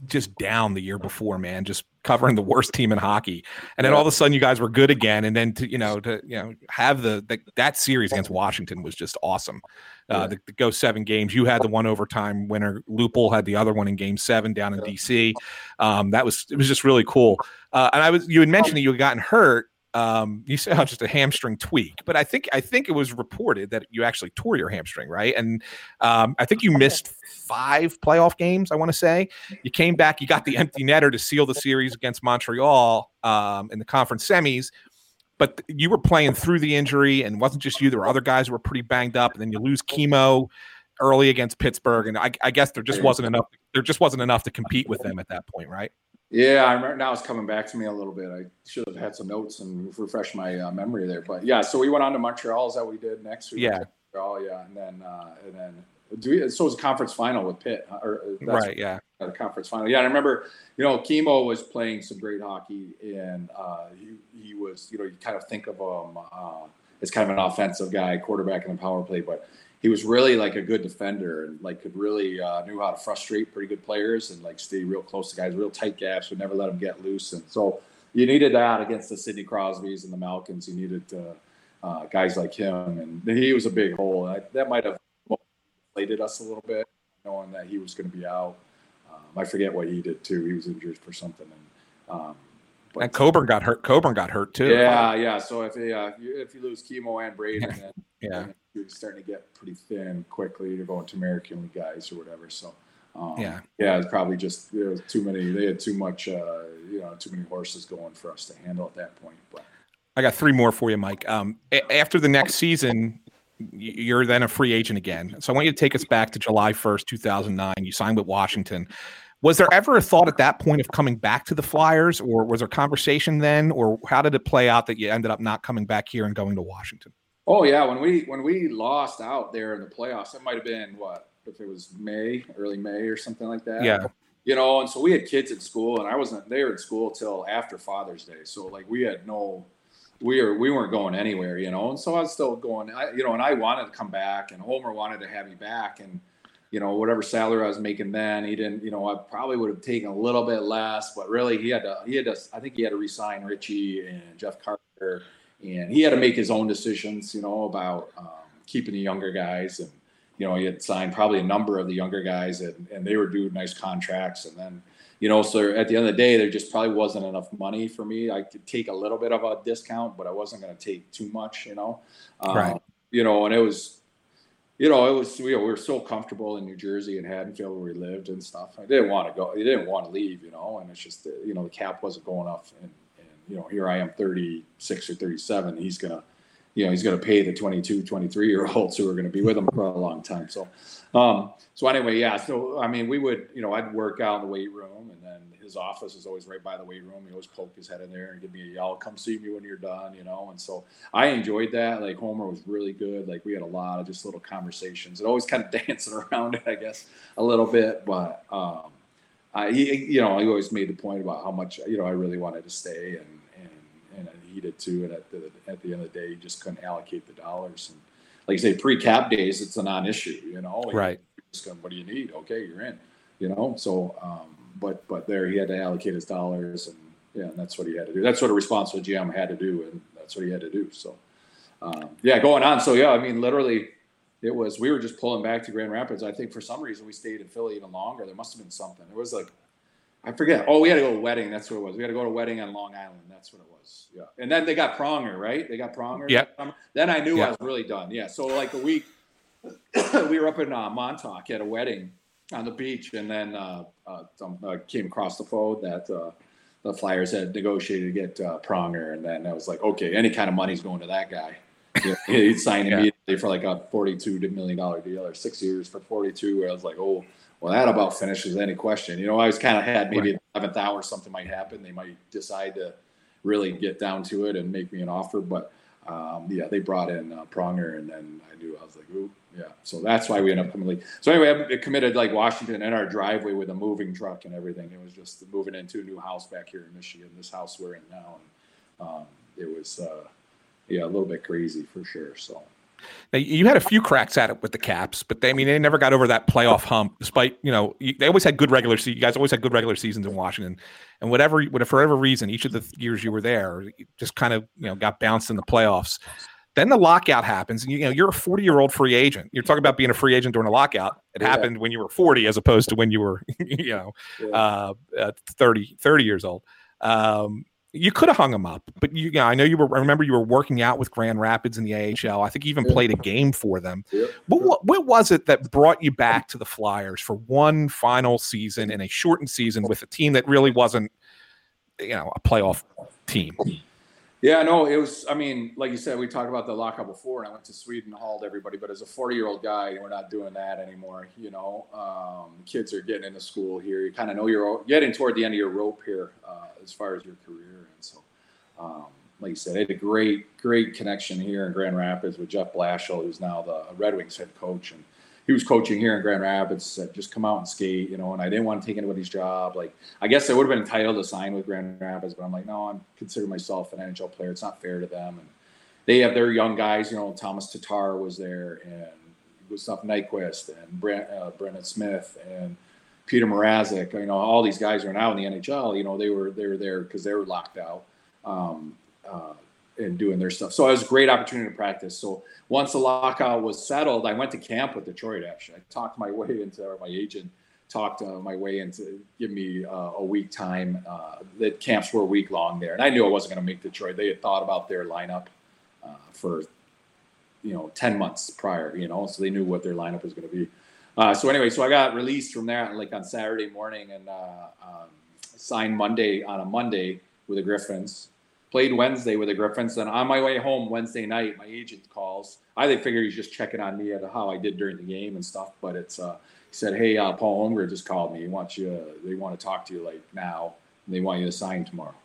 just down the year before, man, just covering the worst team in hockey, and then all of a sudden you guys were good again, and then to you know to you know have the, the that series against Washington was just awesome. Uh, the, the go seven games, you had the one overtime winner. Lupul had the other one in Game Seven down in DC. Um, that was it was just really cool. Uh, and I was you had mentioned that you had gotten hurt um you said oh, just a hamstring tweak but i think i think it was reported that you actually tore your hamstring right? And um i think you missed five playoff games i want to say. You came back you got the empty netter to seal the series against montreal um in the conference semis but you were playing through the injury and wasn't just you there were other guys who were pretty banged up and then you lose kimmo early against pittsburgh and i, I guess there just wasn't enough there just wasn't enough to compete with them at that point right Yeah, I remember now it's coming back to me a little bit. I should have had some notes and refresh my uh, memory there. But yeah, so we went on to Montreal. Is that what we did next? We went Yeah. Montreal, yeah, and then uh, and then do we, so it was a conference final with Pitt, or uh, that's right yeah the conference final. Yeah, I remember, you know, Kimmo was playing some great hockey, and uh, he, he was, you know, you kind of think of him uh, as kind of an offensive guy, quarterback in the power play, but he was really like a good defender and like could really uh, knew how to frustrate pretty good players and like stay real close to guys, real tight gaps, would never let them get loose. And so you needed that against the Sidney Crosbys and the Malkins. You needed uh, uh, guys like him, and he was a big hole. I, that might have inflated us a little bit, knowing that he was going to be out. Um, I forget what he did too. He was injured for something, and um, but- and coburn got hurt coburn got hurt too yeah, yeah. So if yeah, if you, if you lose kimmo and Braydon, then yeah then you're starting to get pretty thin quickly. You're going to American League guys or whatever. So um, Yeah. yeah, it's probably just there was too many. They had too much, uh, you know, too many horses going for us to handle at that point. But I got three more for you, Mike. Um, a- after the next season, you're then a free agent again. So I want you to take us back to July 1st, 2009. You signed with Washington. Was there ever a thought at that point of coming back to the Flyers, or was there conversation then, or how did it play out that you ended up not coming back here and going to Washington? Oh yeah, when we when we lost out there in the playoffs, it might have been what if it was May, early May or something like that. Yeah. You know, and so we had kids at school, and I wasn't there at school till after Father's Day. So like we had no, we were we weren't going anywhere, you know. And so I was still going, I, you know, and I wanted to come back, and Homer wanted to have me back, and you know whatever salary I was making then, he didn't, you know, I probably would have taken a little bit less, but really he had to, he had to, I think he had to resign Richie and Jeff Carter and he had to make his own decisions, you know, about um, keeping the younger guys. And you know, he had signed probably a number of the younger guys, and, and they were due nice contracts. And then, you know, so at the end of the day, there just probably wasn't enough money for me. I could take a little bit of a discount, but I wasn't going to take too much, you know. Um, Right. You know, and it was. You know, it was we were so comfortable in New Jersey and Haddonfield where we lived and stuff. I didn't want to go. You didn't want to leave, you know. And it's just you know the cap wasn't going up, and, and you know here I am, 36 or 37. He's gonna you know, he's to pay the 22, 23 year olds who are to be with him for a long time. So, um, so anyway, yeah. So, I mean, we would, you know, I'd work out in the weight room and then his office is always right by the weight room. He always poke his head in there and give me a yell, come see me when you're done, you know? And so I enjoyed that. Like Homer was really good. Like we had a lot of just little conversations and always kind of dancing around it, I guess a little bit, but, um, I, he, you know, he always made the point about how much, you know, I really wanted to stay and, and, and he did too. And at the, at the end of the day, you just couldn't allocate the dollars. And like you say, pre-cap days, it's a non-issue, you know? Right. Just going, what do you need? Okay, you're in, you know? So, um, but, but there he had to allocate his dollars and yeah, and that's what he had to do. That's what a responsible GM had to do. And that's what he had to do. So, um, yeah, going on. So yeah, I mean, literally it was, we were just pulling back to Grand Rapids. I think for some reason we stayed in Philly even longer. There must've been something. It was like, I forget. Oh, we had to go to a wedding. That's what it was. We had to go to a wedding on Long Island. That's what it was. Yeah. And then they got Pronger, right? They got Pronger. Yeah. Then I knew. I was really done. Yeah. So like a week, we were up in uh, Montauk at a wedding, on the beach, and then uh, uh, uh, came across the phone that uh, the Flyers had negotiated to get uh, Pronger, and then I was like, okay, any kind of money's going to that guy. Yeah, he signed yeah. immediately for like a forty-two million dollar deal, or six years for forty-two. Where I was like, oh, well, that about finishes any question. You know, I was kind of had maybe right. eleventh hour something might happen. They might decide to really get down to it and make me an offer, but um, yeah, they brought in uh, Pronger, and then I knew I was like, ooh, yeah. So that's why we ended up coming. late. So anyway, I committed like Washington in our driveway with a moving truck and everything. It was just moving into a new house back here in Michigan. This house we're in now, and um, it was uh, yeah a little bit crazy for sure. So now, you had a few cracks at it with the Caps, but they, I mean, they never got over that playoff hump. Despite you know, you, they always had good regular. Se- you guys always had good regular seasons in Washington, and whatever, whatever, for whatever reason, each of the years you were there, just kind of you know got bounced in the playoffs. Then the lockout happens, and you, you know you're a 40 year old free agent. You're talking about being a free agent during a lockout. It yeah. happened when you were 40, as opposed to when you were, you know, yeah. uh, uh, 30 30 years old. Um, you could have hung him up, but you, I know you were. I remember you were working out with Grand Rapids in the AHL. I think you even yeah. played a game for them. Yeah. But what, what was it that brought you back to the Flyers for one final season in a shortened season with a team that really wasn't, you know, a playoff team? Yeah, no, it was. I mean, like you said, we talked about the lockout before, and I went to Sweden, and hauled everybody. But as a 40 year old guy, we're not doing that anymore. You know, um, kids are getting into school here. You kind of know you're getting toward the end of your rope here uh, as far as your career. And so, um, like you said, I had a great, great connection here in Grand Rapids with Jeff Blashill, who's now the Red Wings head coach, and he was coaching here in Grand Rapids. Said, just come out and skate, you know. And I didn't want to take anybody's job. Like, I guess I would have been entitled to sign with Grand Rapids, but I'm like, no, I'm consider myself an NHL player. It's not fair to them. And they have their young guys. You know, Thomas Tatar was there, and Gustav Nyquist, and Brent, uh, Brendan Smith, and Peter Mrazek. You know, all these guys are now in the NHL. You know, they were they were there because they were locked out. Um, uh, and doing their stuff. So it was a great opportunity to practice. So once the lockout was settled, I went to camp with Detroit. Actually, I talked my way into or my agent talked uh, my way into give me uh, a week time. Uh, the camps were a week long there, and I knew I wasn't going to make Detroit. They had thought about their lineup uh, for you know ten months prior, you know, so they knew what their lineup was going to be. Uh, so anyway, so I got released from there like on Saturday morning and uh, um, signed Monday on a Monday with the Griffins played Wednesday with the Griffins. And on my way home Wednesday night, my agent calls. I think figured he's just checking on me at how I did during the game and stuff. But it's uh, he said, "Hey, uh, Paul Holmgren just called me. He wants you. They want to talk to you like now. And they want you to sign tomorrow."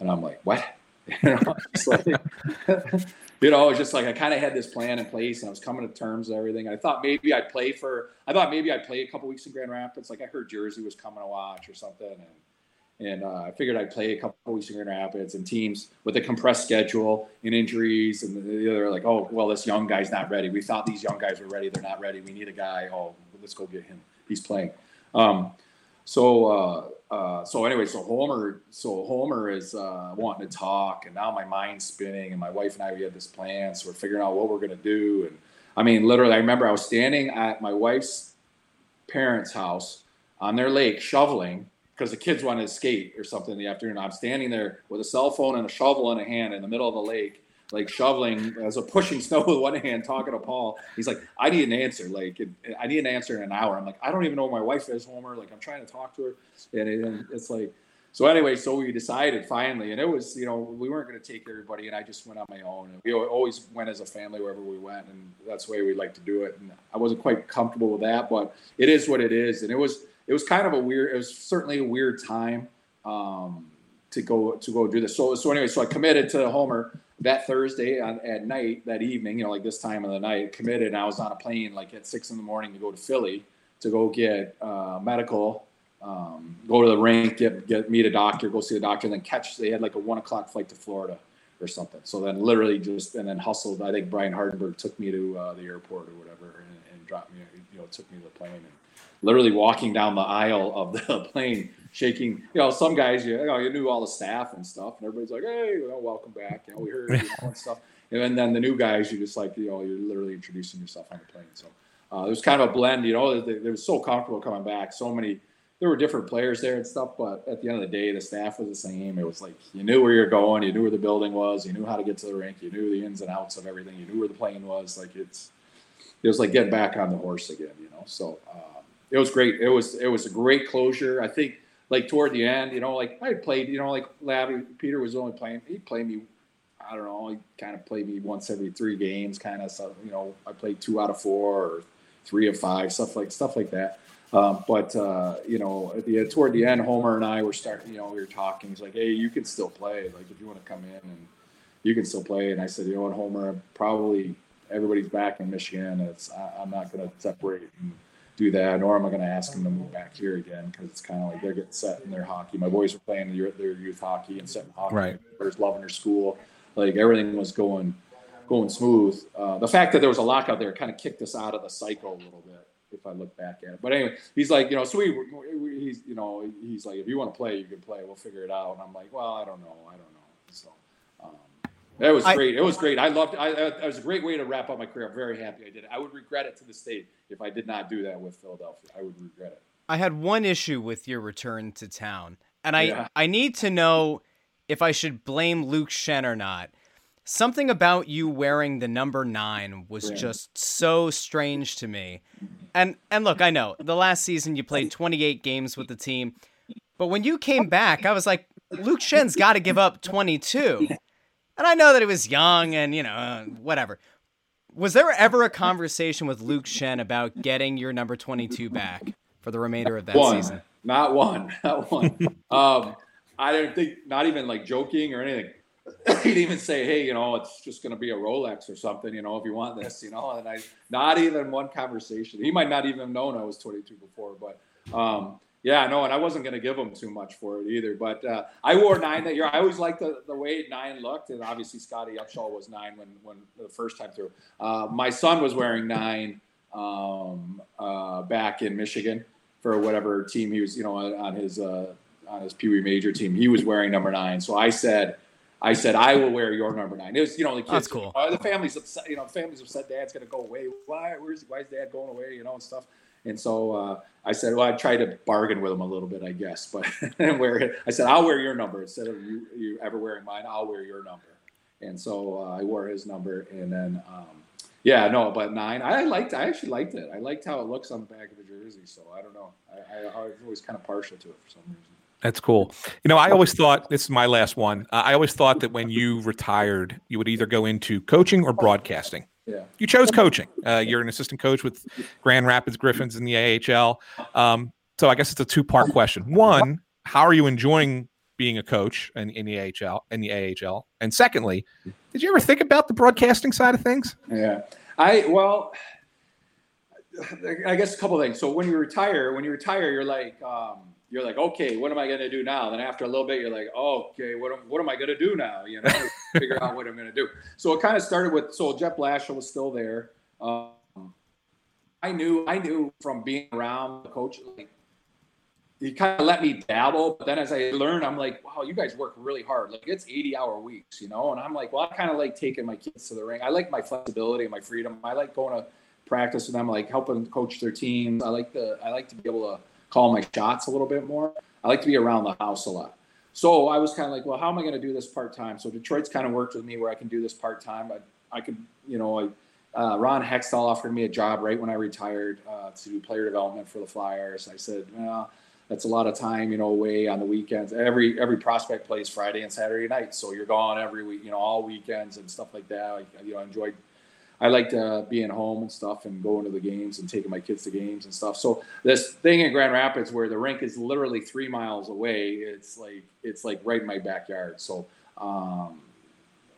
And I'm like, "What?" you know, like, you know, just like I kind of had this plan in place, and I was coming to terms with everything. I thought maybe I'd play for. I thought maybe I'd play a couple weeks in Grand Rapids. Like I heard Jersey was coming to watch or something, and and uh, I figured I'd play a couple weeks in Grand Rapids and teams with a compressed schedule and injuries. And they're like, oh, well, this young guy's not ready. We thought these young guys were ready. They're not ready. We need a guy. Oh, let's go get him. He's playing. Um, so, uh, uh, so anyway, so Homer, so Homer is uh, wanting to talk, and now my mind's spinning, and my wife and I we had this plan, so we're figuring out what we're gonna do. And I mean, literally, I remember I was standing at my wife's parents' house on their lake shoveling, because the kids wanted to skate or something in the afternoon. I'm standing there with a cell phone and a shovel in a hand in the middle of the lake, like shoveling as a pushing snow with one hand, talking to Paul. He's like, I need an answer. Like, I need an answer in an hour. I'm like, I don't even know where my wife is, Homer. Like, I'm trying to talk to her. And, and it's like, so anyway, so we decided finally, and it was, you know, we weren't going to take everybody, and I just went on my own. And we always went as a family wherever we went, and that's the way we like to do it. And I wasn't quite comfortable with that, but it is what it is. And it was, it was kind of a weird. It was certainly a weird time um, to go to go do this. So so anyway, so I committed to Homer that Thursday on, at night that evening. You know, like this time of the night, committed. And I was on a plane like at six in the morning to go to Philly to go get uh, medical. Um, go to the rink, get get meet a doctor, go see the doctor, and then catch. They had like a one o'clock flight to Florida or something. So then literally just and then hustled. I think Brian Hardenberg took me to uh, the airport or whatever and, and dropped me. You know, took me to the plane and literally walking down the aisle of the plane, shaking. You know, some guys, you, know, you knew all the staff and stuff, and everybody's like, "Hey, know, welcome back." You know, we heard you know, and stuff. And then the new guys, you just like, you know, you're literally introducing yourself on the plane. So uh, it was kind of a blend. You know, they, they were so comfortable coming back. So many. There were different players there and stuff, but at the end of the day, the staff was the same. It was like you knew where you're going, you knew where the building was, you knew how to get to the rink, you knew the ins and outs of everything, you knew where the plane was. Like it's, it was like getting back on the horse again, you know. So uh, it was great. It was it was a great closure. I think like toward the end, you know, like I played, you know, like Lavi Peter was only playing. He played me. I don't know. He kind of played me once every three games, kind of. So you know, I played two out of four or three of five, stuff like stuff like that. Um, but uh, you know, at the toward the end, Homer and I were starting. You know, we were talking. He's like, "Hey, you can still play. Like, if you want to come in and you can still play." And I said, "You know what, Homer? Probably everybody's back in Michigan. It's I, am not going to separate and do that, nor am I going to ask them to move back here again because it's kind of like they're getting set in their hockey. My boys were playing their, their youth hockey and setting hockey. Right. There's loving their school. Like everything was going going smooth. Uh, the fact that there was a lockout there kind of kicked us out of the cycle a little bit if I look back at it. But anyway, he's like, you know, so we, we, he's, you know, he's like, if you want to play, you can play. We'll figure it out. And I'm like, well, I don't know, I don't know. So um, that was I- great. it was great. I loved. I, I, it was a great way to wrap up my career. I'm very happy I did it. I would regret it to this day if I did not do that with Philadelphia. I would regret it. I had one issue with your return to town, and I Yeah. I need to know if I should blame Luke Schenn or not. Something about you wearing the number nine was Yeah. just so strange to me. And and look, I know the last season you played 28 games with the team, but when you came back, I was like, Luke Schenn's got to give up 22. And I know that he was young and you know whatever. Was there ever a conversation with Luke Schenn about getting your number 22 back for the remainder of that one, season? not one, not one. um, I didn't think, not even like joking or anything. He'd even say, "Hey, you know, it's just going to be a Rolex or something, you know, if you want this, you know." And I, not even one conversation. He might not even have known I was 22 before, but um, yeah, no, and I wasn't going to give him too much for it either. But uh, I wore nine that year. I always liked the, the way nine looked, and obviously Scotty Upshall was nine when when the first time through. Uh, my son was wearing nine um, uh, back in Michigan for whatever team he was, you know, on, on his uh, on his Pee Wee major team. He was wearing number nine, so I said. I said I will wear your number nine. It was, you know, the kids. That's cool. Uh, the family's upset. You know, families upset. Dad's gonna go away. Why? Where's why is Dad going away? You know, and stuff. And so uh, I said, well, I tried to bargain with him a little bit, I guess, but. I said, I'll wear your number instead of you, you ever wearing mine. I'll wear your number. And so uh, I wore his number, and then um, yeah, no, but nine. I liked. I actually liked it. I liked how it looks on the back of the jersey. So I don't know. I, I, I was always kind of partial to it for some reason. That's cool. You know, I always thought this is my last one. I always thought that when you retired, you would either go into coaching or broadcasting. Yeah. You chose coaching. Uh, you're an assistant coach with Grand Rapids Griffins in the AHL. Um, so I guess it's a two part question. One, how are you enjoying being a coach in, in the AHL in the AHL? And secondly, did you ever think about the broadcasting side of things? Yeah. I well, I guess a couple things. So when you retire, when you retire, you're like, um, you're like, okay, what am I going to do now? Then after a little bit, you're like, okay, what, am- what am I going to do now? You know, figure out what I'm going to do. So it kind of started with, so Jeff Blashill was still there. Um, I knew, I knew from being around the coach, like, he kind of let me dabble, but then as I learned, I'm like, wow, you guys work really hard. Like it's 80 hour weeks, you know? And I'm like, well, I kind of like taking my kids to the ring. I like my flexibility and my freedom. I like going to practice with them, like helping coach their teams. I like the, I like to be able to call my shots a little bit more. I like to be around the house a lot. So I was kind of like, well, how am I going to do this part time? So Detroit's kind of worked with me where I can do this part time. I, I could, you know, I, uh, Ron Hextall offered me a job right when I retired uh, to do player development for the Flyers. I said, well, that's a lot of time, you know, away on the weekends. Every every prospect plays Friday and Saturday night, so you're gone every week, you know, all weekends and stuff like that. I, you know, I enjoyed. I liked uh, being home and stuff, and going to the games and taking my kids to games and stuff. So this thing in Grand Rapids, where the rink is literally three miles away, it's like it's like right in my backyard. So um,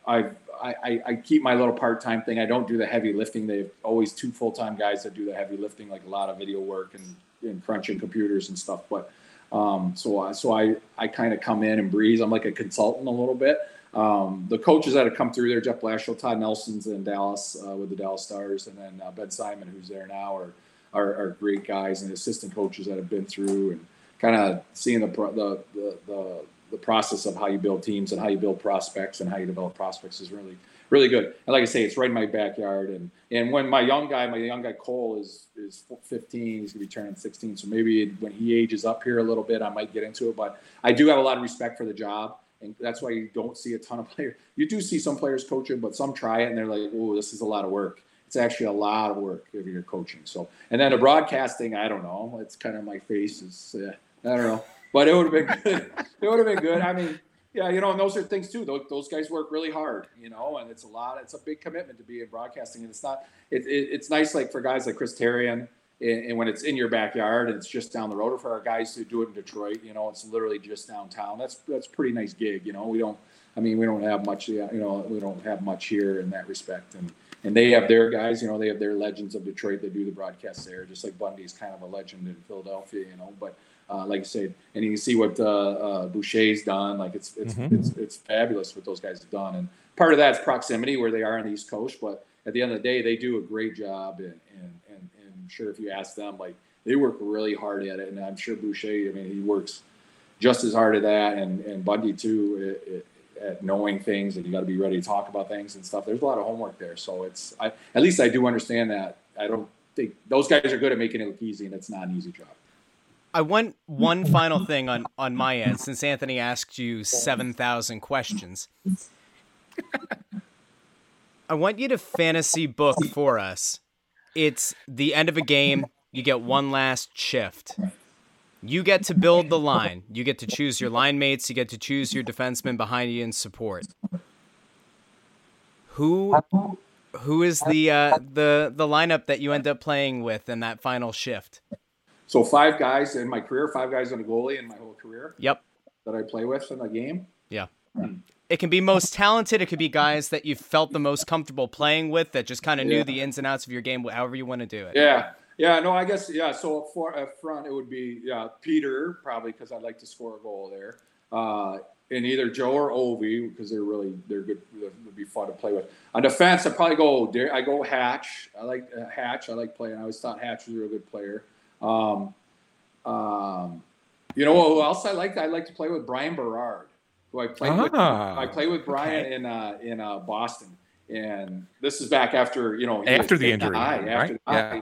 I, I I keep my little part time thing. I don't do the heavy lifting. They have always two full time guys that do the heavy lifting, like a lot of video work and, and crunching computers and stuff. But um, so I so I I kind of come in and breeze. I'm like a consultant a little bit. Um, the coaches that have come through there, Jeff Blashill, Todd Nelson's in Dallas uh, with the Dallas Stars, and then uh, Ben Simon, who's there now, are, are are great guys and assistant coaches that have been through and kind of seeing the, the the the the process of how you build teams and how you build prospects and how you develop prospects is really really good. And like I say, it's right in my backyard. And and when my young guy, my young guy Cole is is 15, he's gonna be turning 16. So maybe when he ages up here a little bit, I might get into it. But I do have a lot of respect for the job. And that's why you don't see a ton of players. You do see some players coaching, but some try it and they're like, "Oh, this is a lot of work." It's actually a lot of work if you're coaching. So, and then the broadcasting, I don't know. It's kind of my face is, uh, I don't know, but it would have been good. it would have been good. I mean, yeah, you know, and those are things too. Those, those guys work really hard, you know, and it's a lot. It's a big commitment to be in broadcasting, and it's not. It, it, it's nice, like for guys like Chris Therien, and, and when it's in your backyard and it's just down the road, or for our guys who do it in Detroit, you know, it's literally just downtown. That's that's pretty nice gig, you know. We don't. I mean, we don't have much, you know, we don't have much here in that respect, and and they have their guys, you know, they have their legends of Detroit that do the broadcasts there, just like Bundy's kind of a legend in Philadelphia, you know, but uh, like I said, and you can see what uh, uh, Boucher's done. Like it's it's, mm-hmm. it's it's fabulous what those guys have done, and part of that's proximity where they are on the East Coast. But at the end of the day, they do a great job, and, and I'm sure if you ask them, like they work really hard at it, and I'm sure Boucher, I mean, he works just as hard at that, and and Bundy too. It, it, at knowing things and you got to be ready to talk about things and stuff. There's a lot of homework there, so it's I, at least I do understand that. I don't think those guys are good at making it look easy, and it's not an easy job. I want one final thing on on my end since Anthony asked you 7,000 questions. I want you to fantasy book for us. It's the end of a game, you get one last shift. You get to build the line. You get to choose your line mates, you get to choose your defenseman behind you in support. Who who is the uh, the the lineup that you end up playing with in that final shift? So five guys in my career, five guys on a goalie in my whole career. Yep. That I play with in a game. Yeah. It can be most talented. It could be guys that you felt the most comfortable playing with that just kind of knew the ins and outs of your game, however you want to do it. Yeah. Yeah. No, I guess, yeah. So for up front, it would be, yeah, Peter, probably because I'd like to score a goal there. Uh, and either Joe or Ovi because they're really they're good. Would be fun to play with. On defense, I probably go I go Hatch. I like uh, Hatch. I like playing. I always thought Hatch was a real good player. Um, um, you know who else I like? I like to play with Bryan Berard, who I played ah, with. I played with Brian okay. in uh, in uh, Boston, and this is back after you know after the injury, high, right? After yeah.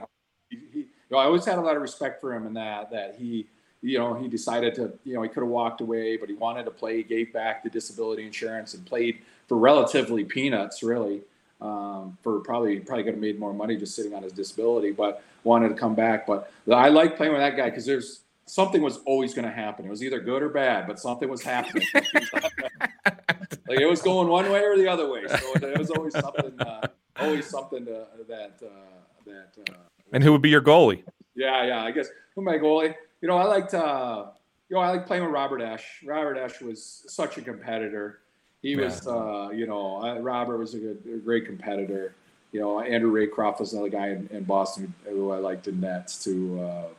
He, he, you know, I always had a lot of respect for him in that that he you know he decided to you know he could have walked away, but he wanted to play. He gave back the disability insurance and played for relatively peanuts, really. Um, for probably probably could have made more money just sitting on his disability, but wanted to come back. But I like playing with that guy because there's something was always going to happen. It was either good or bad, but something was happening. like it was going one way or the other way. So it was always something, uh, always something to, that uh, that. Uh, and who would be your goalie? Yeah, yeah. I guess who my goalie. You know, I liked. Uh, you know, I like playing with Robert Esche. Robert Esche was such a competitor. He was, uh, you know, I, Robert was a, good, a great competitor you know, Andrew Raycroft was another guy in, in Boston who I liked in Nets too. Um,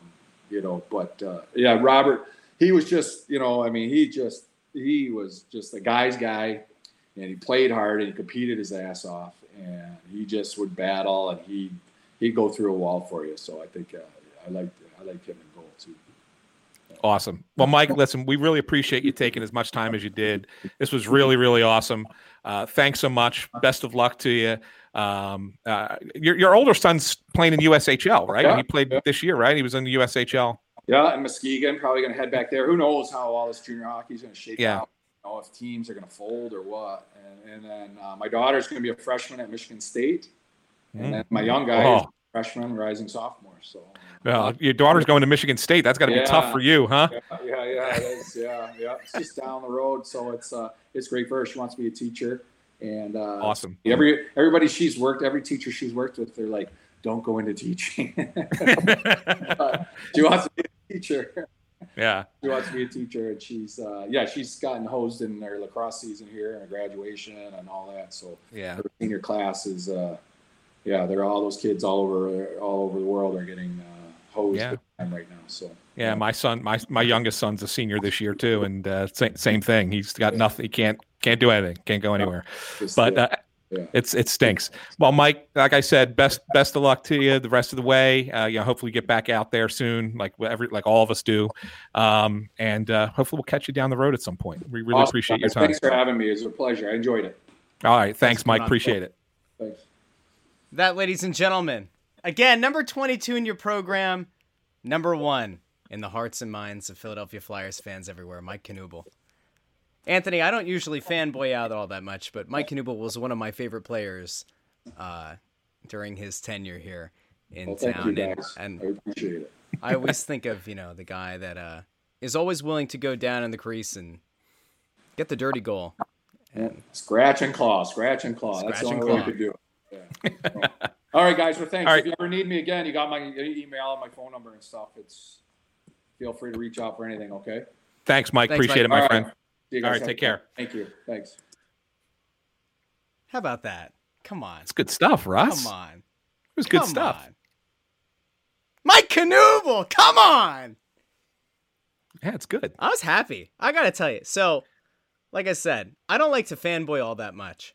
you know, but uh, yeah, Robert, he was just, you know, I mean, he just, he was just a guy's guy, and he played hard and he competed his ass off, and he just would battle and he he'd go through a wall for you. So I think uh, I like I like him in goal too. Awesome. Well, Mike, listen, we really appreciate you taking as much time as you did. This was really, really awesome. Uh, thanks so much. Best of luck to you. Um, uh, your, your older son's playing in USHL, right? Yeah, he played yeah. this year, right? He was in the USHL. Yeah, and Muskegon probably going to head back there. Who knows how all this junior hockey is going to shake yeah. out? You know, if teams are going to fold or what. And, and then uh, my daughter's going to be a freshman at Michigan State, and mm. then my young guy oh. is freshman, rising sophomore. So. Well, your daughter's going to Michigan State. That's got to yeah, be tough for you, huh? Yeah, yeah, yeah, it is. Yeah, yeah. It's just down the road, so it's uh, it's great for her. She wants to be a teacher, and uh, awesome. Every everybody she's worked, every teacher she's worked with, they're like, "Don't go into teaching." she wants to be a teacher. Yeah, she wants to be a teacher, and she's uh, yeah, she's gotten hosed in her lacrosse season here and her graduation and all that. So yeah, her senior class is uh, yeah, they're all those kids all over all over the world are getting. Uh, hosed yeah. right now. So yeah, my son, my my youngest son's a senior this year too, and uh, same, same thing. He's got yeah. nothing. He can't can't do anything. Can't go anywhere. but uh, yeah. it's it stinks. Well, Mike, like I said, best best of luck to you the rest of the way. Uh, you know, hopefully get back out there soon, like every like all of us do, um, and uh, hopefully we'll catch you down the road at some point. We really awesome. appreciate your time. Thanks for having me. It was a pleasure. I enjoyed it. All right, thanks, Mike. Appreciate it. Thanks. That, ladies and gentlemen, Again, number 22 in your program, number one in the hearts and minds of Philadelphia Flyers fans everywhere, Mike Knuble. Anthony, I don't usually fanboy out all that much, but Mike Knuble was one of my favorite players uh, during his tenure here in Well, town. you and- and I appreciate it. I always think of, you know, the guy that uh, is always willing to go down in the crease and get the dirty goal. Yeah. Scratch and claw, scratch and claw. That's the Scratch and only way claw. could do it. Yeah. All right, guys. Well, thanks. All If right. you ever need me again, you got my email and my phone number and stuff. It's feel free to reach out for anything. Okay. Thanks, Mike. Thanks, Appreciate Mike. it, my All friend. right. See you guys. right, take care. Thank you. Thanks. How about that? Come on. It's good stuff, Russ. Come on. It was good Come stuff. on. Mike Knuble, come on. Yeah, it's good. I was happy. I gotta tell you. So, like I said, I don't like to fanboy all that much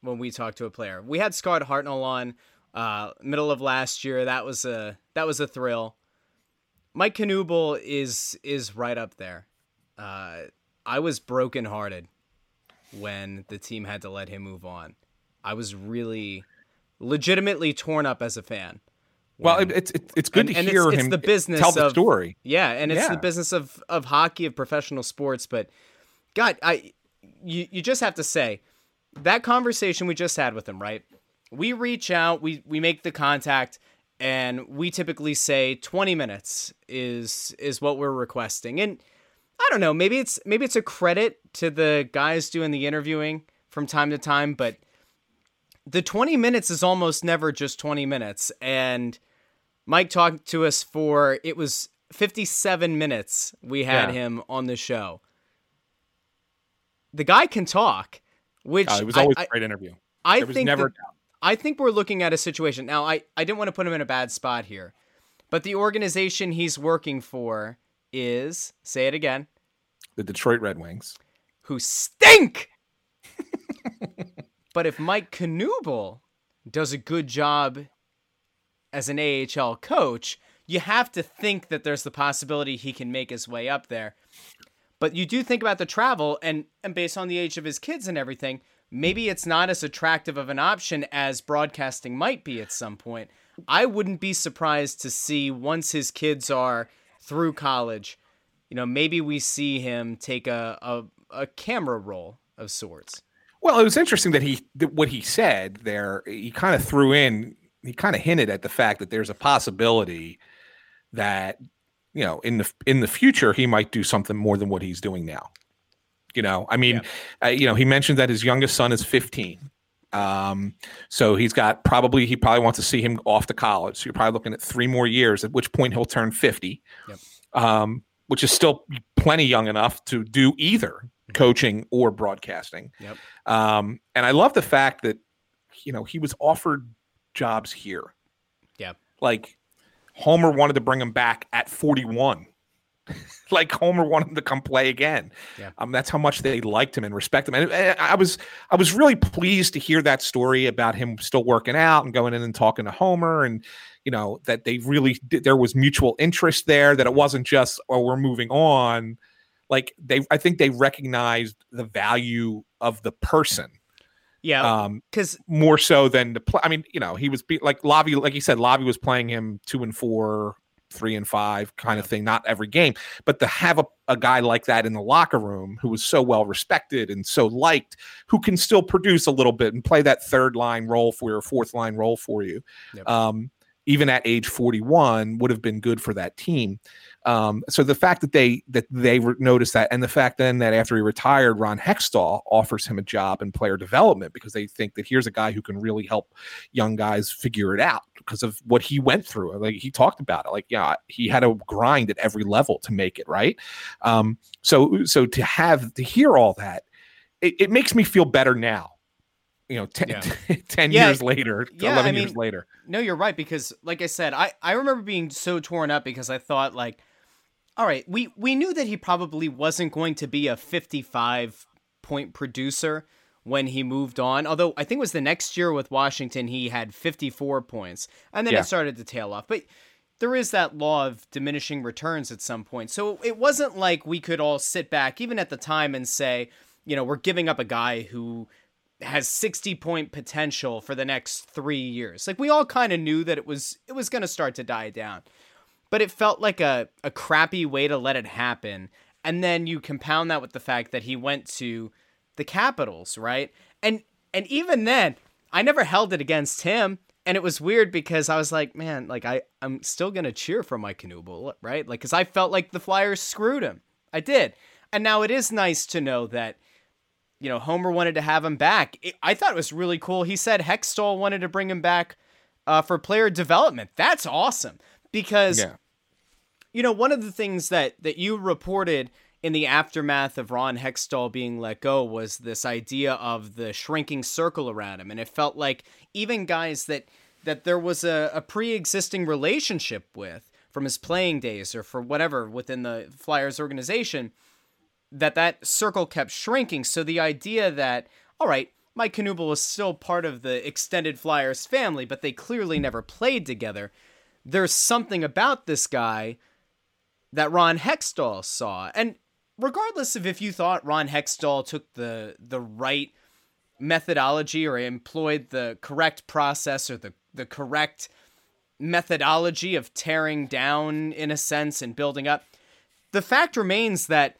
when we talk to a player. We had Scott Hartnell on uh, middle of last year. That was a that was a thrill. Mike Knuble is is right up there. Uh, I was brokenhearted when the team had to let him move on. I was really, legitimately torn up as a fan. Well, when- it, it's it's it's good And- to and hear it's- it's him the business tell the story. Yeah, and it's the business of of hockey, of professional sports. But God, I you you just have to say that conversation we just had with him, right? We reach out, we we make the contact, and we typically say 20 minutes is is what we're requesting. And I don't know, maybe it's maybe it's a credit to the guys doing the interviewing from time to time, but the 20 minutes is almost never just 20 minutes. And Mike talked to us for it was 57 minutes we had Yeah. him on the show. The guy can talk, which Uh, it was always I, a great interview. I There was think never that- I think we're looking at a situation now. I I didn't want to put him in a bad spot here, but the organization he's working for is say it again, the Detroit Red Wings. who stink. but if Mike Knuble does a good job as an AHL coach, you have to think that there's the possibility he can make his way up there. But you do think about the travel and and based on the age of his kids and everything, maybe it's not as attractive of an option as broadcasting might be at some point. I wouldn't be surprised to see once his kids are through college, you know, maybe we see him take a a, a camera role of sorts. Well, it was interesting that he that what he said there. He kind of threw in. He kind of hinted at the fact that there's a possibility that you know in the in the future he might do something more than what he's doing now. You know, I mean, uh, you know, he mentioned that his youngest son is 15. Um, so he's got probably he probably wants to see him off to college. So you're probably looking at three more years, at which point he'll turn 50. Yep. Um, which is still plenty young enough to do either coaching or broadcasting. Yep. Um, and I love the fact that you know he was offered jobs here. Yeah. Like Homer wanted to bring him back at 41. like Homer wanted him to come play again. Yeah. Um, that's how much they liked him and respect him. And uh, I was I was really pleased to hear that story about him still working out and going in and talking to Homer and you know that they really did, there was mutual interest there that it wasn't just oh we're moving on like they I think they recognized the value of the person Yeah, um because more so than the play. I mean, you know, he was be- like Lavi, like you said, Lavi was playing him two and four, three and five kind of thing, not every game, but to have a, a guy like that in the locker room who was so well respected and so liked, who can still produce a little bit and play that third line role for you or fourth line role for you, Yep. um, even at age 41 would have been good for that team. Um, so the fact that they that they re- noticed that, and the fact then that after he retired, Ron Hextall offers him a job in player development because they think that here's a guy who can really help young guys figure it out because of what he went through. Like he talked about it, like yeah, he had a grind at every level to make it right. Um, so so to have to hear all that, it, it makes me feel better now. You know, 10, Yeah. 10 Yeah. years later, Yeah, 11 I years later. No, you're right because like I said, I I remember being so torn up because I thought like all right, we we knew that he probably wasn't going to be a 55 point producer when he moved on. Although I think it was the next year with Washington he had 54 points and then Yeah. it started to tail off. But there is that law of diminishing returns at some point. So it wasn't like we could all sit back even at the time and say, you know, we're giving up a guy who has 60 point potential for the next 3 years. Like we all kind of knew that it was it was going to start to die down. But it felt like a a crappy way to let it happen. And then you compound that with the fact that he went to the Capitals, right? And and even then, I never held it against him. and it was weird because I was like, man, like I I'm still gonna cheer for Mike Knuble, right? Like, because I felt like the Flyers screwed him. I did, and now it is nice to know that. You know, Homer wanted to have him back. It, I thought it was really cool. He said Hextall wanted to bring him back uh, for player development. That's awesome because, Yeah. You know, one of the things that that you reported in the aftermath of Ron Hextall being let go was this idea of the shrinking circle around him, and it felt like even guys that that there was a, a pre-existing relationship with from his playing days or for whatever within the Flyers organization that that circle kept shrinking. So the idea that all right, Mike Knuble was still part of the extended Flyers family, but they clearly never played together. There's something about this guy that Ron Hextall saw, and regardless of if you thought Ron Hextall took the the right methodology or employed the correct process or the the correct methodology of tearing down in a sense and building up, the fact remains that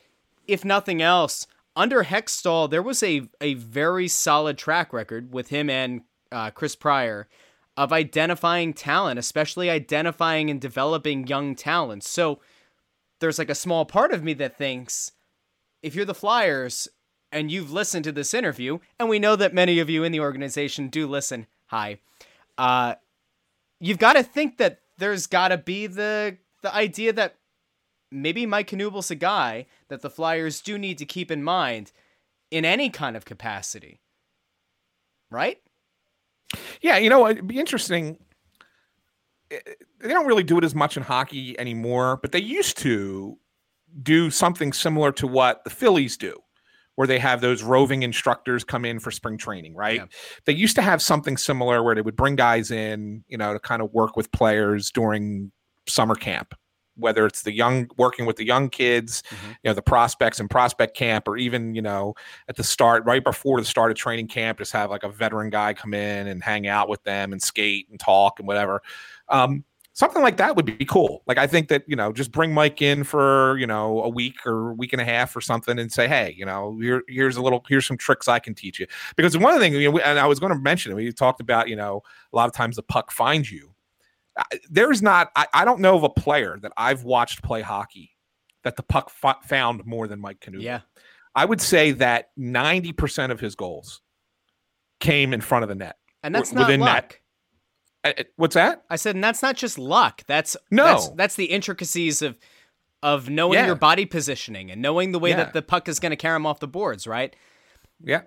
if nothing else, under Hextall, there was a, a very solid track record with him and uh, Chris Pryor of identifying talent, especially identifying and developing young talent. So there's like a small part of me that thinks if you're the Flyers and you've listened to this interview, and we know that many of you in the organization do listen, hi, uh, you've got to think that there's got to be the the idea that maybe Mike Knuble's a guy that the Flyers do need to keep in mind in any kind of capacity. Right? Yeah, you know, it'd be interesting. Eh, They don't really do it as much in hockey anymore, but they used to do something similar to what the Phillies do, where they have those roving instructors come in for spring training, right? Yeah. They used to have something similar where they would bring guys in, you know, to kind of work with players during summer camp, whether it's the young working with the young kids, Mhm. you know, the prospects in prospect camp, or even, you know, at the start, right before the start of training camp, just have like a veteran guy come in and hang out with them and skate and talk and whatever. Um, something like that would be cool. Like I think that you know, just bring Mike in for you know a week or week and a half or something, and say, hey, you know, here, here's a little, here's some tricks I can teach you. Because one of the things, you know, and I was going to mention it, we talked about, you know, a lot of times the puck finds you. There's not, I, I don't know of a player that I've watched play hockey that the puck fi- found more than Mike Canoe. Yeah. I would say that 90% of his goals came in front of the net. And that's W- not within luck. Uh, What's that? I said, and that's not just luck. That's No. That's, that's the intricacies of of knowing Yeah. your body positioning and knowing the way Yeah. that the puck is going to carry him off the boards, right? Yeah.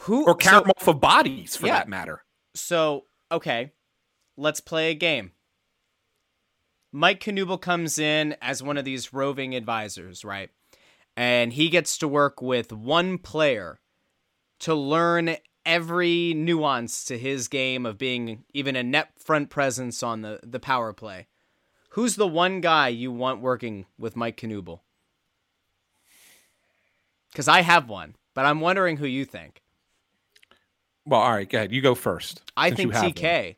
Who Or carry so, them off of bodies for Yeah. that matter. so okay, let's play a game. Mike Knuble comes in as one of these roving advisors, right? And he gets to work with one player to learn every nuance to his game of being even a net front presence on the, the power play. Who's the one guy you want working with Mike Knuble? Because I have one, but I'm wondering who you think. Well, all right, go ahead. You go first. I think have one. TK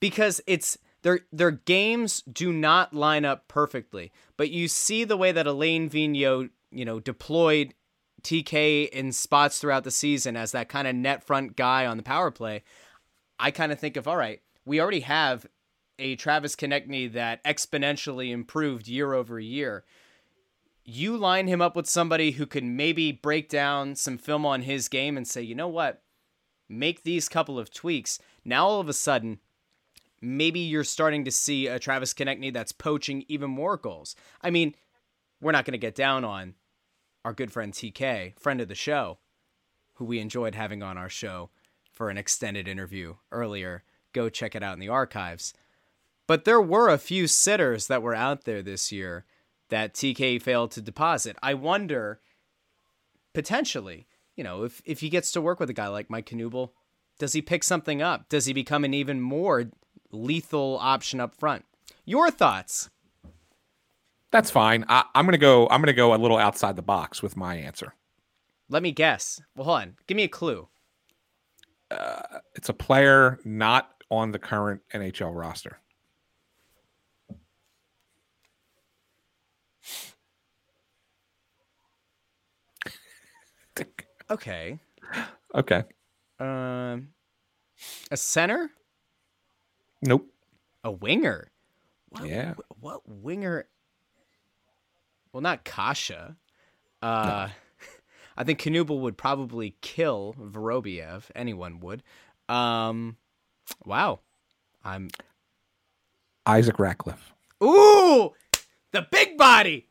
because it's their their games do not line up perfectly, but you see the way that Alain Vigneault, you know, deployed TK in spots throughout the season as that kind of net front guy on the power play. I kind of think of all right, we already have a Travis Konecny that exponentially improved year over year. You line him up with somebody who can maybe break down some film on his game and say, you know what, make these couple of tweaks. Now all of a sudden, maybe you're starting to see a Travis Konecny that's poaching even more goals. I mean, we're not going to get down on our good friend TK, friend of the show, who we enjoyed having on our show for an extended interview earlier. Go check it out in the archives. But there were a few sitters that were out there this year that TK failed to deposit. I wonder, potentially, you know, if, if he gets to work with a guy like Mike Knuble, does he pick something up? Does he become an even more lethal option up front? Your thoughts? That's fine. I, I'm gonna go. I'm gonna go a little outside the box with my answer. Let me guess. Well, hold on. Give me a clue. It's a player not on the current NHL roster. Okay. Okay. Um, a center? Nope. A winger. What, Yeah. What winger? Well, not Kasha. Uh, I think Knuble would probably kill Vorobiev. Anyone would. Um, wow. I'm. Isaac Ratcliffe. Ooh, the big body.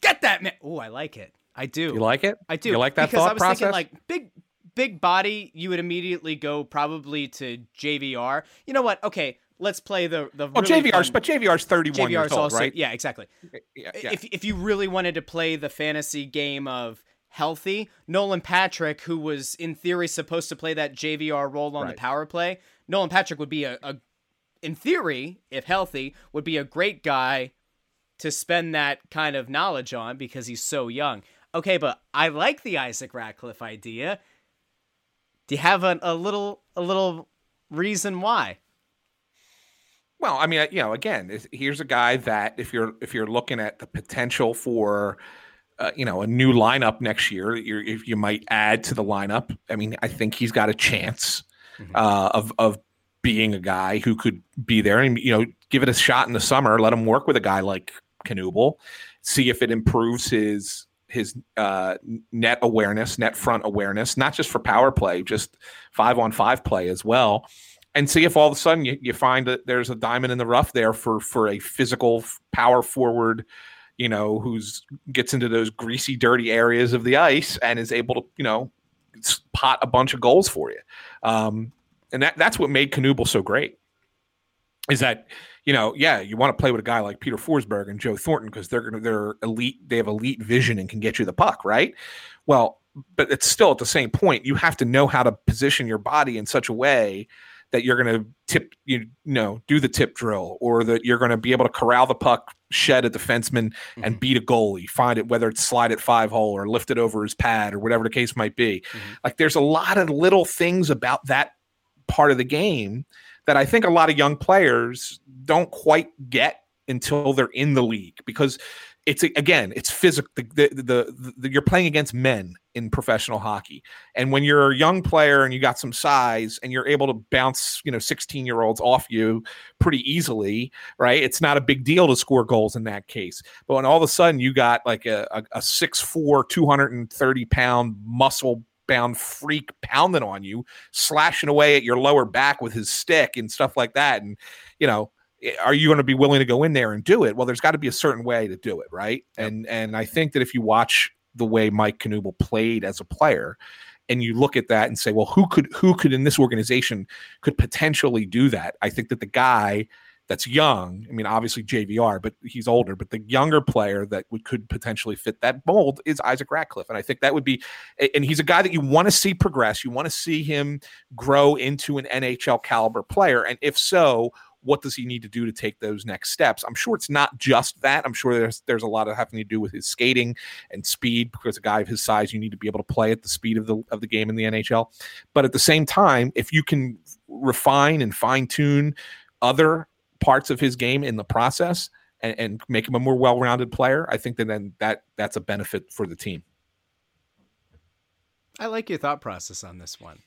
Get that man. Ooh, I like it. I do. You like it? I do. You like that because thought I was process? thinking like big big body, you would immediately go probably to JVR. You know what? Okay, let's play the the oh, really JVR's, fun- but JVR's 31 JVR years old, also right? yeah, exactly. Yeah, yeah. If if you really wanted to play the fantasy game of healthy, Nolan Patrick, who was in theory supposed to play that JVR role on Right. the power play, Nolan Patrick would be a, a in theory, if healthy, would be a great guy to spend that kind of knowledge on because he's so young. Okay, but I like the Isaac Ratcliffe idea. Do you have a, a little a little reason why? Well, I mean, uh, you know, again, here's a guy that if you're if you're looking at the potential for, uh, you know, a new lineup next year, you're, if you might add to the lineup. I mean, I think he's got a chance uh, of of being a guy who could be there and you know give it a shot in the summer. Let him work with a guy like Knuble, see if it improves his his uh, net awareness, net front awareness, not just for power play, just five on five play as well and see if all of a sudden you, you find that there's a diamond in the rough there for for a physical power forward you know who's gets into those greasy dirty areas of the ice and is able to you know pot a bunch of goals for you. Um and that that's what made Knuble so great. Is that you know yeah you want to play with a guy like Peter Forsberg and Joe Thornton because they're gonna they're elite they have elite vision and can get you the puck right? Well but it's still at the same point you have to know how to position your body in such a way that you're going to tip you know do the tip drill or that you're going to be able to corral the puck shed a defenseman and mm-hmm. beat a goalie find it whether it's slide at five hole or lift it over his pad or whatever the case might be. Mm-hmm. Like there's a lot of little things about that part of the game that i think a lot of young players don't quite get until they're in the league because it's again it's physical the, the, the, the you're playing against men in professional hockey. And when you're a young player and you got some size and you're able to bounce you know 16 year olds off you pretty easily right it's not a big deal to score goals in that case. But when all of a sudden you got like a, a, a 6'4 230 pound muscle bound freak pounding on you slashing away at your lower back with his stick and stuff like that and you know are you going to be willing to go in there and do it? Well, there's got to be a certain way to do it, right? And and I think that if you watch the way Mike Knuble played as a player, and you look at that and say, well, who could who could in this organization could potentially do that? I think that the guy that's young, I mean, obviously JVR, but he's older, but the younger player that would could potentially fit that mold is Isaac Ratcliffe. And I think that would be and he's a guy that you want to see progress. You want to see him grow into an NHL caliber player. And if so, what does he need to do to take those next steps? I'm sure it's not just that. I'm sure there's there's a lot of having to do with his skating and speed because a guy of his size, you need to be able to play at the speed of the of the game in the NHL. But at the same time, if you can refine and fine tune other parts of his game in the process and, and make him a more well rounded player, I think that then that that's a benefit for the team. I like your thought process on this one.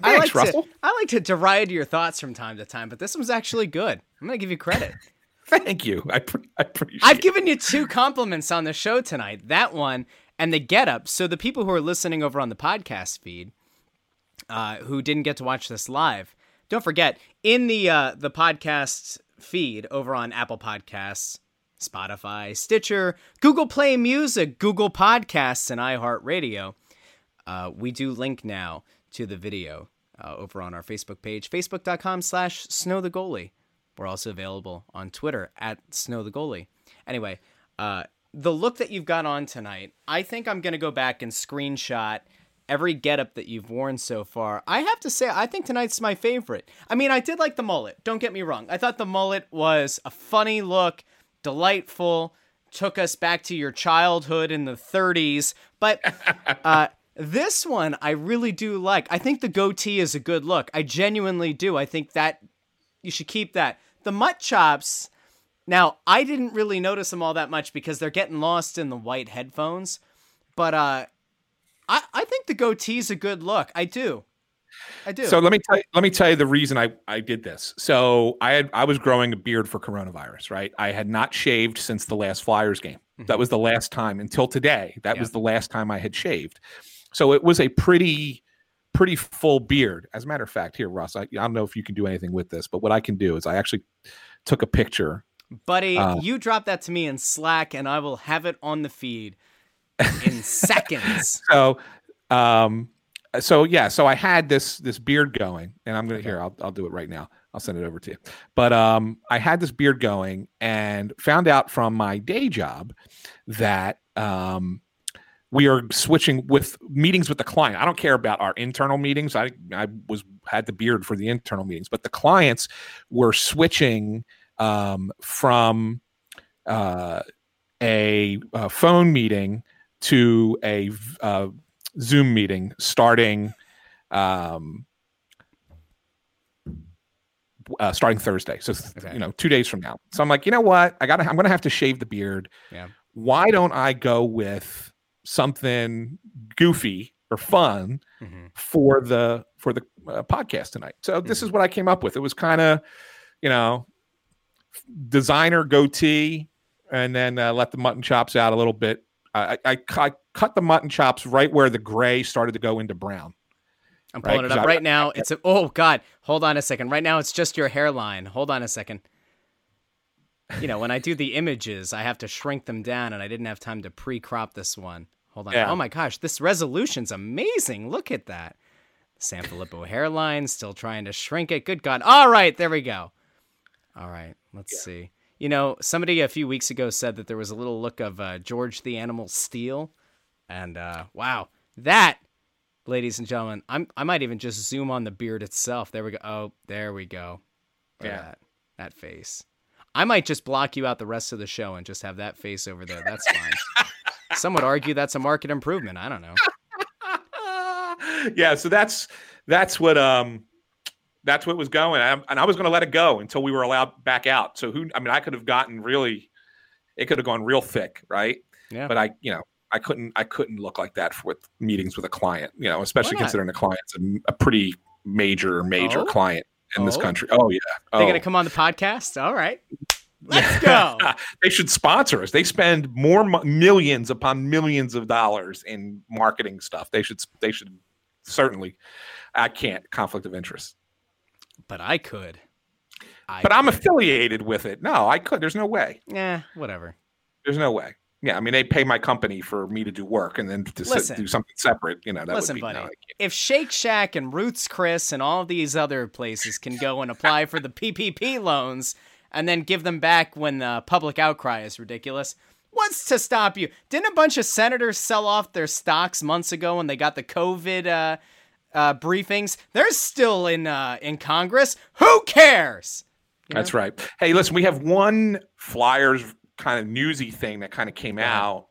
Thanks, I like Russell. To, I like to deride your thoughts from time to time, but this one's actually good. I'm gonna give you credit. Thank you. I, pre- I appreciate. I've given you two compliments on the show tonight. That one and the get up. So the people who are listening over on the podcast feed, uh, who didn't get to watch this live, don't forget in the uh, the podcast feed over on Apple Podcasts, Spotify, Stitcher, Google Play Music, Google Podcasts, and iHeartRadio. Uh, we do link now to the video uh, over on our Facebook page, facebook.com slash snow the goalie. We're also available on Twitter at snow the goalie. Anyway, uh, the look that you've got on tonight, I think I'm going to go back and screenshot every getup that you've worn so far. I have to say, I think tonight's my favorite. I mean, I did like the mullet. Don't get me wrong. I thought the mullet was a funny look, delightful, took us back to your childhood in the 30s. But uh, this one I really do like. I think the goatee is a good look. I genuinely do. I think that you should keep that. The mutt chops. Now, I didn't really notice them all that much because they're getting lost in the white headphones. But uh I I think the goatee's a good look. I do. I do. So let me tell you, let me tell you the reason I, I did this. So I had I was growing a beard for coronavirus, right? I had not shaved since the last Flyers game. Mm-hmm. That was the last time until today. That Yeah. was the last time I had shaved. So it was a pretty pretty full beard. As a matter of fact, here, Russ, I, I don't know if you can do anything with this, but what I can do is I actually took a picture. Buddy, Uh, you drop that to me in Slack and I will have it on the feed in seconds. So um so yeah, so I had this this beard going, and I'm gonna here. I'll I'll do it right now. I'll send it over to you. But um, I had this beard going, and found out from my day job that um, we are switching with meetings with the client. I don't care about our internal meetings. I I was had the beard for the internal meetings, but the clients were switching um, from uh, a, a phone meeting to a uh, Zoom meeting starting um, uh, starting Thursday. So Okay. you know, two days from now. So I'm like, you know what? I got. to I'm going to have to shave the beard. Yeah. Why don't I go with something goofy or fun Mhm. for the for the uh, podcast tonight? So this is what I came up with. It was kind of, you know, designer goatee, and then uh, let the mutton chops out a little bit. I, I, I cut the mutton chops right where the gray started to go into brown. I'm Right, pulling it 'cause up I- right now. It's a, oh god, hold on a second. Right now it's just your hairline. Hold on a second. You know, when I do the images, I have to shrink them down and I didn't have time to pre-crop this one. Hold on. Yeah. Oh my gosh, this resolution's amazing. Look at that. San Filippo hairline, still trying to shrink it. Good God. All right, there we go. All right, let's see. You know, somebody a few weeks ago said that there was a little look of uh, George the Animal Steele. And uh, wow, that, ladies and gentlemen, I'm, I might even just zoom on the beard itself. There we go. Oh, there we go. Look at Yeah. that. That face. I might just block you out the rest of the show and just have that face over there. That's fine. Some would argue that's a market improvement. I don't know. yeah, so that's that's what um that's what was going, and I, and I was going to let it go until we were allowed back out. So who? I mean, I could have gotten really, it could have gone real thick, right? Yeah. But I, you know, I couldn't I couldn't look like that for, with meetings with a client, you know, especially considering the client's a, a pretty major major Oh? client in this Oh? country. Oh yeah, They're oh. going to come on the podcast? All right. Let's go. they should sponsor us. They spend more mo- millions upon millions of dollars in marketing stuff. They should. They should certainly. I can't conflict of interest, but I could. I but I'm affiliated with it. No, I could. There's no way. Yeah, whatever. There's no way. Yeah, I mean, they pay my company for me to do work, and then to sit, do something separate. You know, that Listen, would be. buddy. No, if Shake Shack and Ruth's Chris and all these other places can go and apply for the PPP loans and then give them back when the public outcry is ridiculous, what's to stop you? Didn't a bunch of senators sell off their stocks months ago when they got the COVID uh, uh, briefings? They're still in uh, in Congress. Who cares? You That's right. Hey, listen, we have one Flyers kind of newsy thing that kind of came ahead. out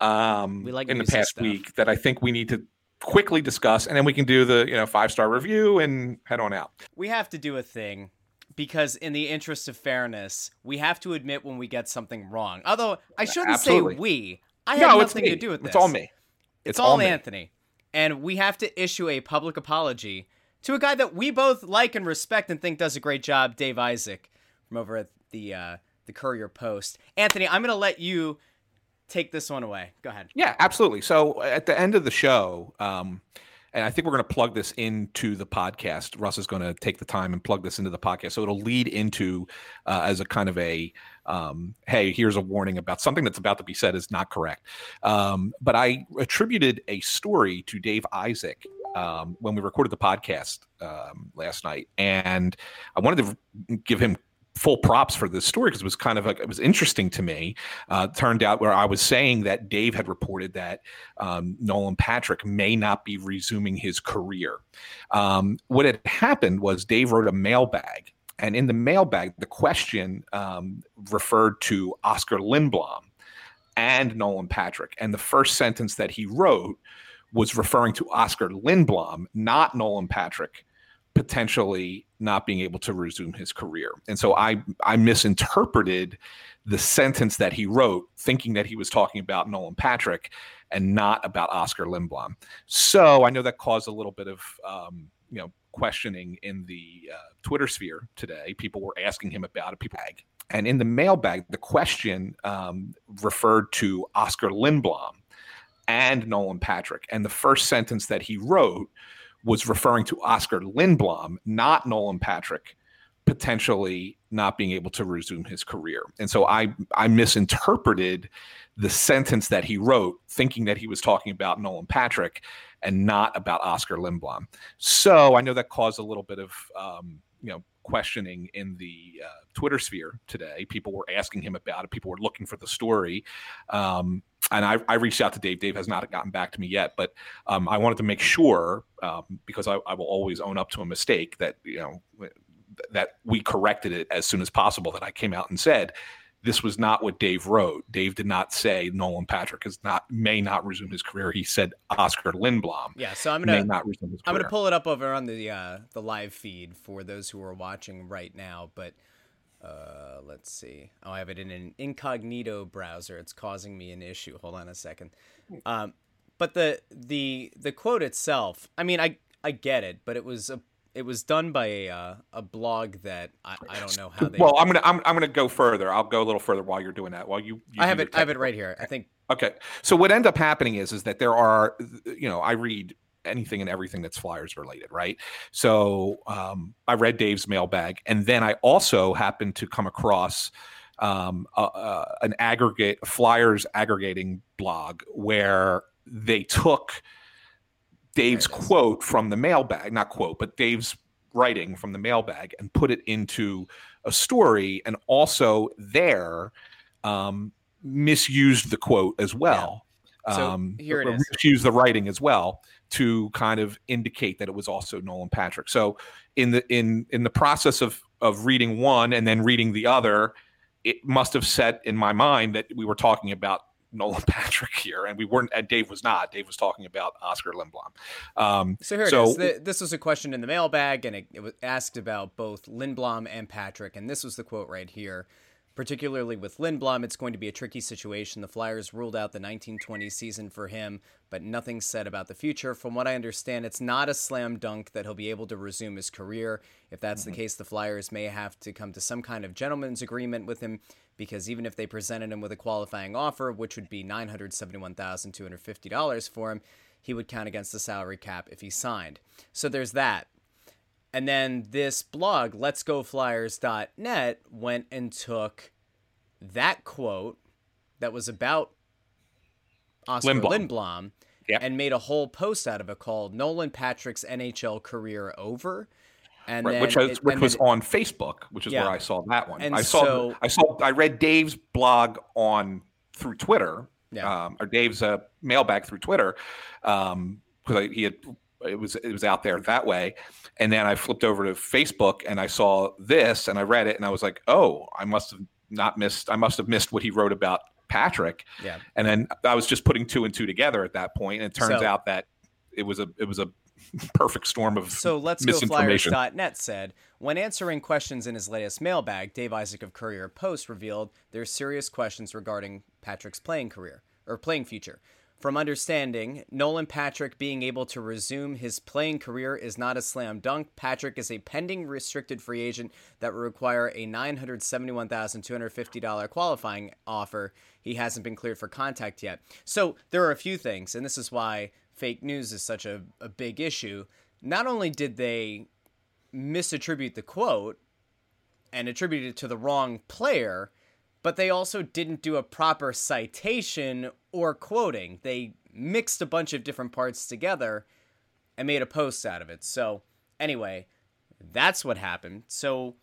um, We like in the past stuff. week that I think we need to quickly discuss, and then we can do the you know five star review and head on out. We have to do a thing because, in the interest of fairness, we have to admit when we get something wrong. Although I shouldn't Absolutely. say we. I no, have it's nothing to do with this. It's all me. It's, all, me. Anthony. And we have to issue a public apology to a guy that we both like and respect and think does a great job, Dave Isaac, from over at the uh, the Courier Post. Anthony, I'm going to let you take this one away. Go ahead. Yeah, absolutely. So at the end of the show, um, and I think we're going to plug this into the podcast. Russ is going to take the time and plug this into the podcast, so it'll lead into uh, as a kind of a um, hey, here's a warning about something that's about to be said is not correct. Um, but I attributed a story to Dave Isaac um, when we recorded the podcast um, last night, and I wanted to give him full props for this story because it was kind of it was interesting to me. Uh, turned out where I was saying that Dave had reported that um, Nolan Patrick may not be resuming his career. Um, what had happened was Dave wrote a mailbag. And in the mailbag, the question um, referred to Oskar Lindblom and Nolan Patrick. And the first sentence that he wrote was referring to Oskar Lindblom, not Nolan Patrick, potentially not being able to resume his career. And so I I misinterpreted the sentence that he wrote, thinking that he was talking about Nolan Patrick and not about Oskar Lindblom. So I know that caused a little bit of um, you know questioning in the uh, Twitter sphere today. People were asking him about it. People, bag. and in the mailbag, the question um, referred to Oskar Lindblom and Nolan Patrick, and the first sentence that he wrote was referring to Oskar Lindblom, not Nolan Patrick, potentially not being able to resume his career. And so I I misinterpreted the sentence that he wrote, thinking that he was talking about Nolan Patrick and not about Oskar Lindblom. So I know that caused a little bit of um, you know questioning in the uh, Twitter sphere today. People were asking him about it. People were looking for the story. Um, and I, I, reached out to Dave. Dave has not gotten back to me yet, but um, I wanted to make sure um, because I, I, will always own up to a mistake that you know that we corrected it as soon as possible. That I came out and said this was not what Dave wrote. Dave did not say Nolan Patrick is not may not resume his career. He said Oskar Lindblom. Yeah, so I'm gonna not resume his career. I'm gonna pull it up over on the uh, the live feed for those who are watching right now. But uh, let's see. Oh, I have it in an incognito browser. It's causing me an issue. Hold on a second. Um, but the the the quote itself. I mean, I I get it, but it was a it was done by a uh, a blog that I, I don't know how they. Well, I'm gonna I'm, I'm gonna go further. I'll go a little further while you're doing that. While you, you I have it I have it right here. I think. Okay, so what ended up happening is is that there are you know I read anything and everything that's Flyers related, right? So um, I read Dave's mailbag, and then I also happened to come across um, an aggregate Flyers aggregating blog where they took Dave's quote from the mailbag, not quote, but Dave's writing from the mailbag and put it into a story and also there um, misused the quote as well. Yeah. So um, here it is. Misused the writing as well to kind of indicate that it was also Nolan Patrick. So in the in in the process of of reading one and then reading the other, it must have set in my mind that we were talking about Nolan Patrick here, and we weren't. And Dave was not. Dave was talking about Oskar Lindblom. Um, so here so, it is. The, this was a question in the mailbag, and it, it was asked about both Lindblom and Patrick, and this was the quote right here. Particularly with Lindblom, it's going to be a tricky situation. The Flyers ruled out the 1920 season for him, but nothing said about the future. From what I understand, it's not a slam dunk that he'll be able to resume his career. If that's mm-hmm. the case, the Flyers may have to come to some kind of gentleman's agreement with him because even if they presented him with a qualifying offer, which would be $971,250 for him, he would count against the salary cap if he signed. So there's that. And then this blog, letsgoflyers.net, went and took that quote that was about Oskar Lindblom, Lindblom yep. and made a whole post out of it called Nolan Patrick's NHL career over. And right, which, was, it, which was on Facebook, which is yeah. where I saw that one. And I saw so, I saw I read Dave's blog on through Twitter, yeah. um, or Dave's uh, mailbag through Twitter, because um, he had it was it was out there that way, and then I flipped over to Facebook and I saw this and I read it and I was like, oh, I must have not missed I must have missed what he wrote about Patrick. Yeah. And then I was just putting two and two together at that point, and it turns so, out that it was a it was a perfect storm of so let's go flyers.net said when answering questions in his latest mailbag dave isaac of courier post revealed there's serious questions regarding patrick's playing career or playing future from understanding, Nolan Patrick being able to resume his playing career is not a slam dunk. Patrick is a pending restricted free agent that will require a $971,250 qualifying offer. He hasn't been cleared for contact yet. So there are a few things, and this is why fake news is such a, a big issue. Not only did they misattribute the quote and attribute it to the wrong player, but they also didn't do a proper citation or quoting. They mixed a bunch of different parts together and made a post out of it. So, anyway, that's what happened. So,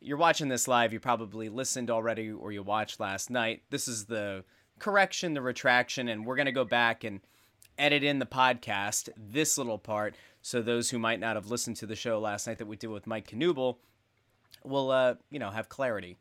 you're watching this live, you probably listened already or you watched last night. This is the correction, the retraction, and we're going to go back and edit in the podcast, this little part, so those who might not have listened to the show last night that we did with Mike Knuble will, uh, you know, have clarity.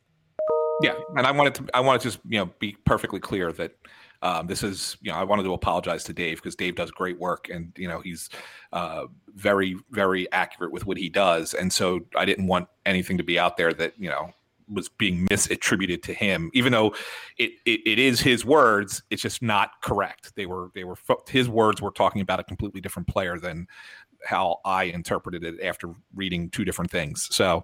Yeah, and I wanted to I wanted to just you know be perfectly clear that um, this is you know I wanted to apologize to Dave because Dave does great work and you know he's uh, very very accurate with what he does, and so I didn't want anything to be out there that you know was being misattributed to him, even though it, it, it is his words. It's just not correct. They were they were his words were talking about a completely different player than how I interpreted it after reading two different things. So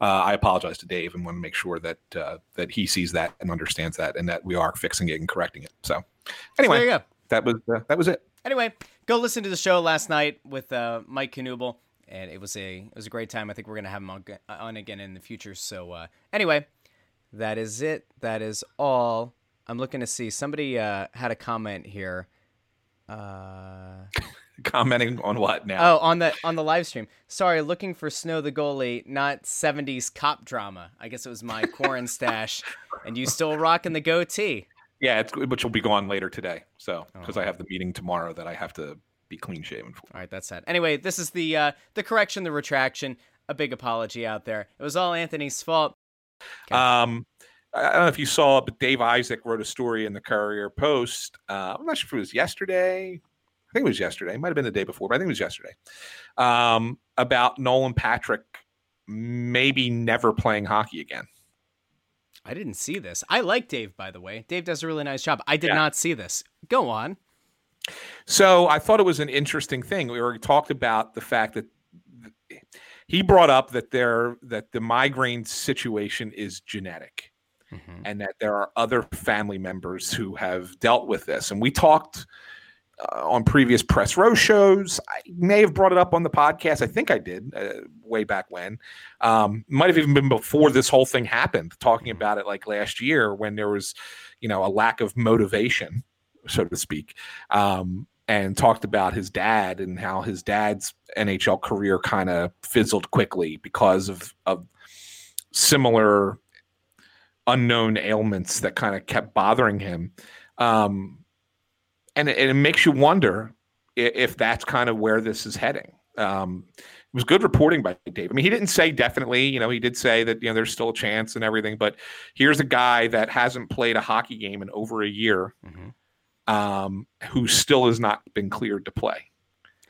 uh, I apologize to Dave and want to make sure that uh, that he sees that and understands that, and that we are fixing it and correcting it. So anyway, there you go. that was uh, that was it. Anyway, go listen to the show last night with uh, Mike Knuble, and it was a it was a great time. I think we're gonna have him on, on again in the future. So uh, anyway, that is it. That is all. I'm looking to see somebody uh, had a comment here. Uh, Commenting on what now? oh, on the on the live stream. Sorry, looking for Snow the goalie, not '70s cop drama. I guess it was my Corin stash, and you still rocking the goatee. Yeah, it's, which will be gone later today. So because Oh. I have the meeting tomorrow that I have to be clean shaven for. All right, that's sad. Anyway, this is the uh, the correction, the retraction. A big apology out there. It was all Anthony's fault. Okay. Um, I don't know if you saw, but Dave Isaac wrote a story in the Courier Post. Uh, I'm not sure if it was yesterday. I think it was yesterday. It might have been the day before, but I think it was yesterday. Um, about Nolan Patrick maybe never playing hockey again. I didn't see this. I like Dave, by the way. Dave does a really nice job. I did Yeah. not see this. Go on. So I thought it was an interesting thing. We already talked about the fact that he brought up that there that the migraine situation is genetic. and that there are other family members who have dealt with this. And we talked uh, on previous press row shows. I may have brought it up on the podcast. I think I did uh, way back when. Um, might have even been before this whole thing happened, talking about it like last year when there was, you know, a lack of motivation, so to speak. Um, and talked about his dad and how his dad's NHL career kind of fizzled quickly because of, of similar unknown ailments that kind of kept bothering him. Um, and, it, and it makes you wonder if, if that's kind of where this is heading. Um, it was good reporting by Dave. I mean, he didn't say definitely, you know, he did say that, you know, there's still a chance and everything, but here's a guy that hasn't played a hockey game in over a year, um, who still has not been cleared to play.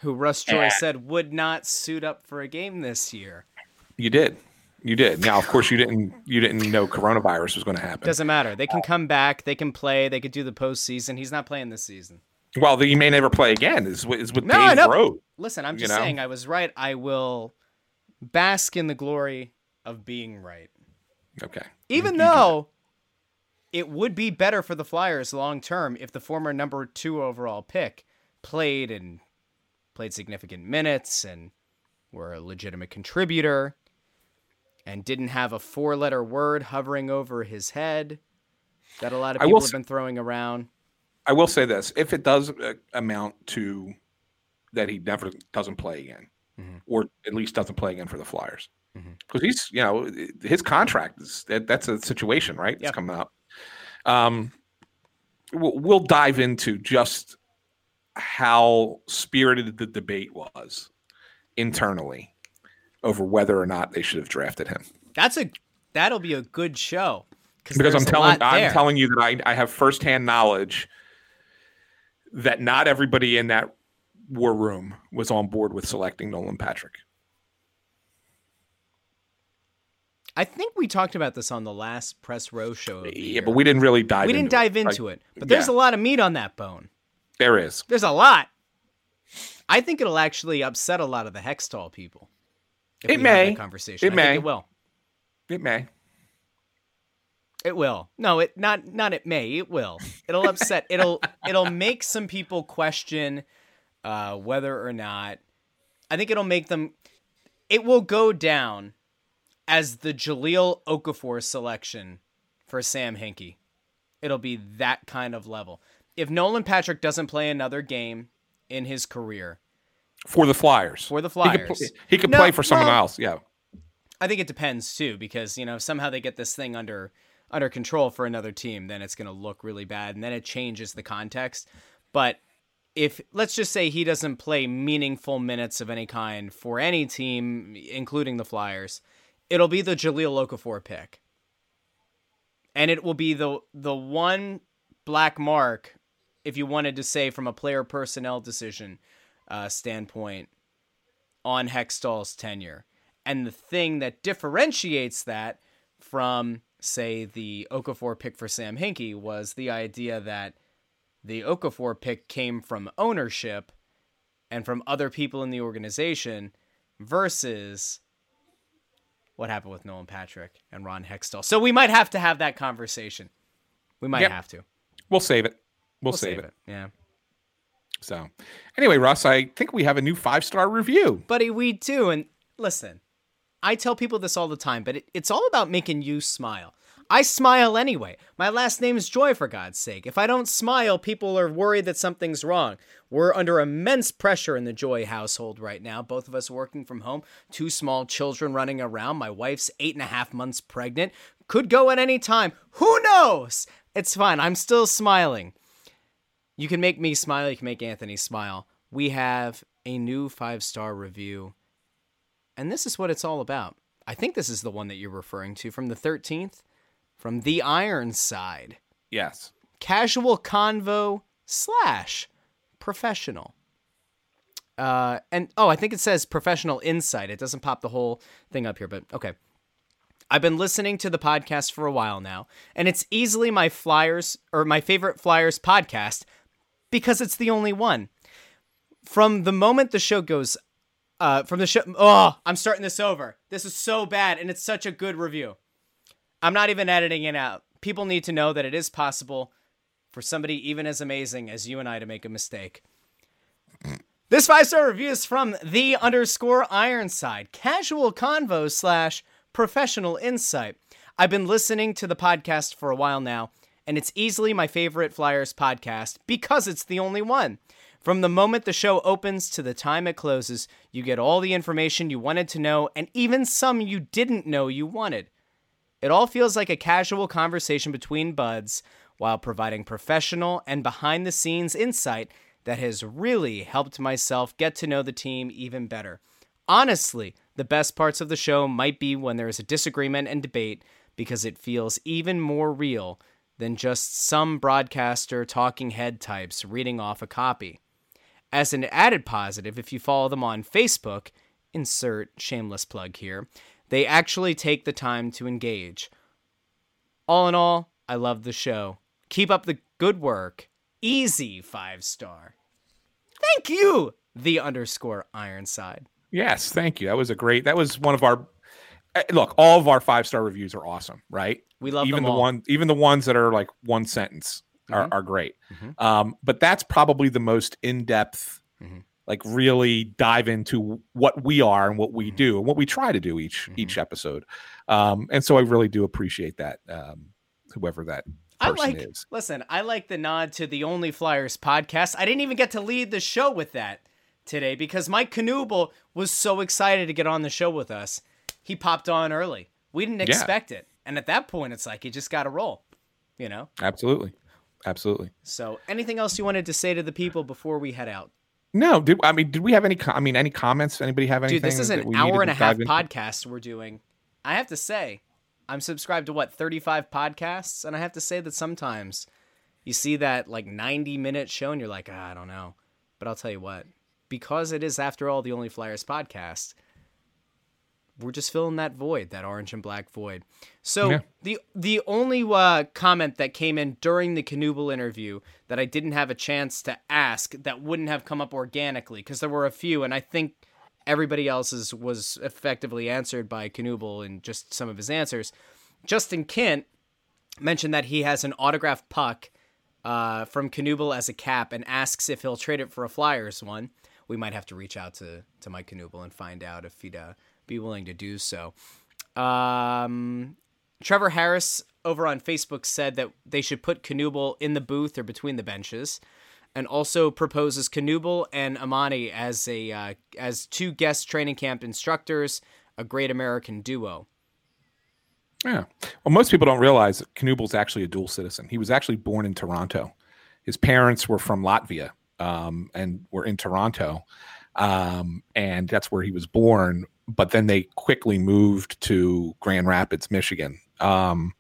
Who Russ Joy Yeah. said would not suit up for a game this year. You did. You did. Now, of course, you didn't. You didn't know coronavirus was going to happen. Doesn't matter. They can come back. They can play. They could do the postseason. He's not playing this season. Well, he may never play again. Is what- is what No, I Dave know. wrote. Listen, I'm You just know? saying I was right. I will bask in the glory of being right. Okay. Even You do though it would be better for the Flyers long term if the former number two overall pick played and played significant minutes and were a legitimate contributor and didn't have a four letter word hovering over his head that a lot of people have been throwing around. I will say this: if it does uh, amount to that he never doesn't play again, Mm-hmm. or at least doesn't play again for the Flyers, because he's you know his contract is that, that's a situation right? It's coming up. Um, we'll, dive into just how spirited the debate was internally over whether or not they should have drafted him. That's a that'll be a good show because I'm telling I'm telling you that I, I have firsthand knowledge that not everybody in that war room was on board with selecting Nolan Patrick. I think we talked about this on the last press row show. Yeah, year. but we didn't really dive. we didn't into dive it. into Like, it. But there's yeah. a lot of meat on that bone. There is. There's a lot. I think it'll actually upset a lot of the Hextall people. It we have that may. conversation. It I may. It will. It may. It will. No, it not not it may. It will. It'll upset. it'll it'll make some people question uh, whether or not. I think it'll make them. It will go down as the Jahlil Okafor selection for Sam Hinkie. It'll be that kind of level. If Nolan Patrick doesn't play another game in his career, For the Flyers. For the He could, Flyers. pl- he could No, play for someone well- else. Yeah. I think it depends too, because you know if somehow they get this thing under under control for another team, then it's going to look really bad, and then it changes the context. But if let's just say he doesn't play meaningful minutes of any kind for any team, including the Flyers, it'll be the Jahlil Okafor pick, and it will be the the one black mark, if you wanted to say from a player personnel decision uh, standpoint, on Hextall's tenure. And the thing that differentiates that from, say, the Okafor pick for Sam Hinkie was the idea that the Okafor pick came from ownership and from other people in the organization versus what happened with Nolan Patrick and Ron Hextall. So we might have to have that conversation. We might Yep. have to. We'll save it. We'll, save, it. Yeah. So, anyway, Russ, I think we have a new five star review. Buddy, we do. And listen, I tell people this all the time, but it, it's all about making you smile. I smile anyway. My last name is Joy, for God's sake. If I don't smile, people are worried that something's wrong. We're under immense pressure in the Joy household right now. Both of us working from home, two small children running around. My wife's eight and a half months pregnant. Could go at any time. Who knows? It's fine. I'm still smiling. You can make me smile. You can make Anthony smile. We have a new five star review. And this is what it's all about. I think this is the one that you're referring to from the 13th, from the Ironside. Yes. Casual convo slash professional. Uh, and oh, I think it says professional insight. It doesn't pop the whole thing up here, but okay. I've been listening to the podcast for a while now, and it's easily my Flyers or my favorite Flyers podcast because it's the only one. From the moment the show goes, uh, from the show, oh, I'm starting this over. This is so bad, and it's such a good review. I'm not even editing it out. People need to know that it is possible for somebody even as amazing as you and I to make a mistake. This five star review is from the underscore Ironside, casual convo slash professional insight. I've been listening to the podcast for a while now, and it's easily my favorite Flyers podcast because it's the only one. From the moment the show opens to the time it closes, you get all the information you wanted to know and even some you didn't know you wanted. It all feels like a casual conversation between buds while providing professional and behind the scenes insight that has really helped myself get to know the team even better. Honestly, the best parts of the show might be when there is a disagreement and debate because it feels even more real than just some broadcaster talking head types reading off a copy. As an added positive, if you follow them on Facebook, insert shameless plug here, they actually take the time to engage. All in all, I love the show. Keep up the good work. Easy five star. Thank you, the underscore Ironside. Yes. Thank you. That was a great, that was one of our, eh, look, all of our five star reviews are awesome, right? We love even them the all. one, even the ones that are like one sentence are, Mhm. are great. Mhm. Um, but that's probably the most in depth, Mhm. Like really dive into what we are and what we Mhm. do and what we try to do each Mhm. each episode. Um, and so I really do appreciate that. Um, whoever that I like, is. listen, I like the nod to the Only Flyers podcast. I didn't even get to lead the show with that today because Mike Knuble was so excited to get on the show with us. He popped on early. We didn't Yeah. expect it. And at that point, it's like, you just got to roll, you know? Absolutely. Absolutely. So, anything else you wanted to say to the people before we head out? No, did I mean did we have any? I mean, any comments? Anybody have anything? Dude, this is an hour and a half into? podcast we're doing. I have to say, I'm subscribed to what, 35 podcasts? And I have to say that sometimes you see that like 90 minute show and you're like, ah, I don't know. But I'll tell you what, because it is, after all, the Only Flyers podcast, we're just filling that void, that orange and black void. So Yeah. the the only uh, comment that came in during the Knuble interview that I didn't have a chance to ask that wouldn't have come up organically because there were a few, and I think everybody else's was effectively answered by Knuble in just some of his answers. Justin Kent mentioned that he has an autographed puck uh, from Knuble as a cap and asks if he'll trade it for a Flyers one. We might have to reach out to to Mike Knuble and find out if he'd uh, be willing to do so. Um, Trevor Harris over on Facebook said that they should put Knuble in the booth or between the benches, and also proposes Knuble and Amani as a uh, as two guest training camp instructors, a great American duo. Yeah. Well, most people don't realize that Knuble's actually a dual citizen. He was actually born in Toronto. His parents were from Latvia um, and were in Toronto, um, and that's where he was born. But then they quickly moved to Grand Rapids, Michigan. Um,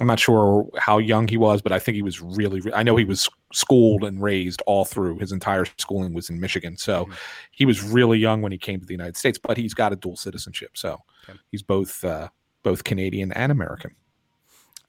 I'm not sure how young he was, but I think he was really. I know he was schooled and raised all through. His entire schooling was in Michigan, so Mhm. he was really young when he came to the United States. But he's got a dual citizenship, so Okay. he's both uh, both Canadian and American.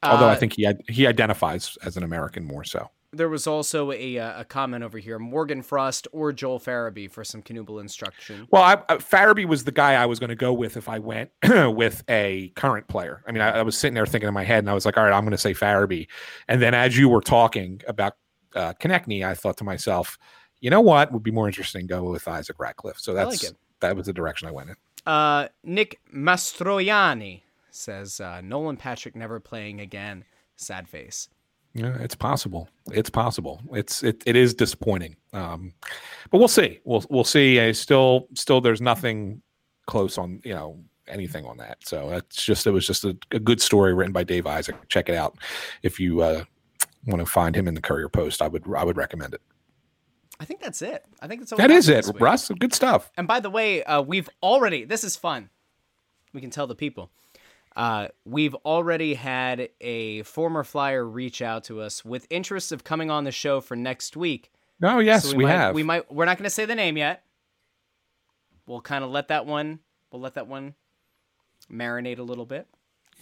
Although I Uh, think he he identifies as an American more so. There was also a uh, a comment over here: Morgan Frost or Joel Farabee for some Knuble instruction. Well, I, I, Farabee was the guy I was going to go with if I went with a current player. I mean, I, I, was sitting there thinking in my head, and I was like, all right, I'm going to say Farabee. And then as you were talking about uh, Konecny, I thought to myself, you know what would be more interesting? Go with Isaac Ratcliffe. So that's like that was the direction I went in. Uh, Nick Mastroianni says uh, Nolan Patrick never playing again. Sad face. Yeah, it's possible. It's possible. It's it, it is disappointing. Um, but we'll see. We'll we'll see. I still still there's nothing close on you know anything on that. So it's just it was just a, a good story written by Dave Isaac. Check it out if you uh, want to find him in the Courier Post. I would I would recommend it. I think that's it. I think that's all that is it, Russ. Good stuff. And by the way, uh, we've already. This is fun. We can tell the people. Uh, we've already had a former flyer reach out to us with interest of coming on the show for next week. Oh yes, so we, we might, have. We might. We're not going to say the name yet. We'll kind of let that one. We'll let that one marinate a little bit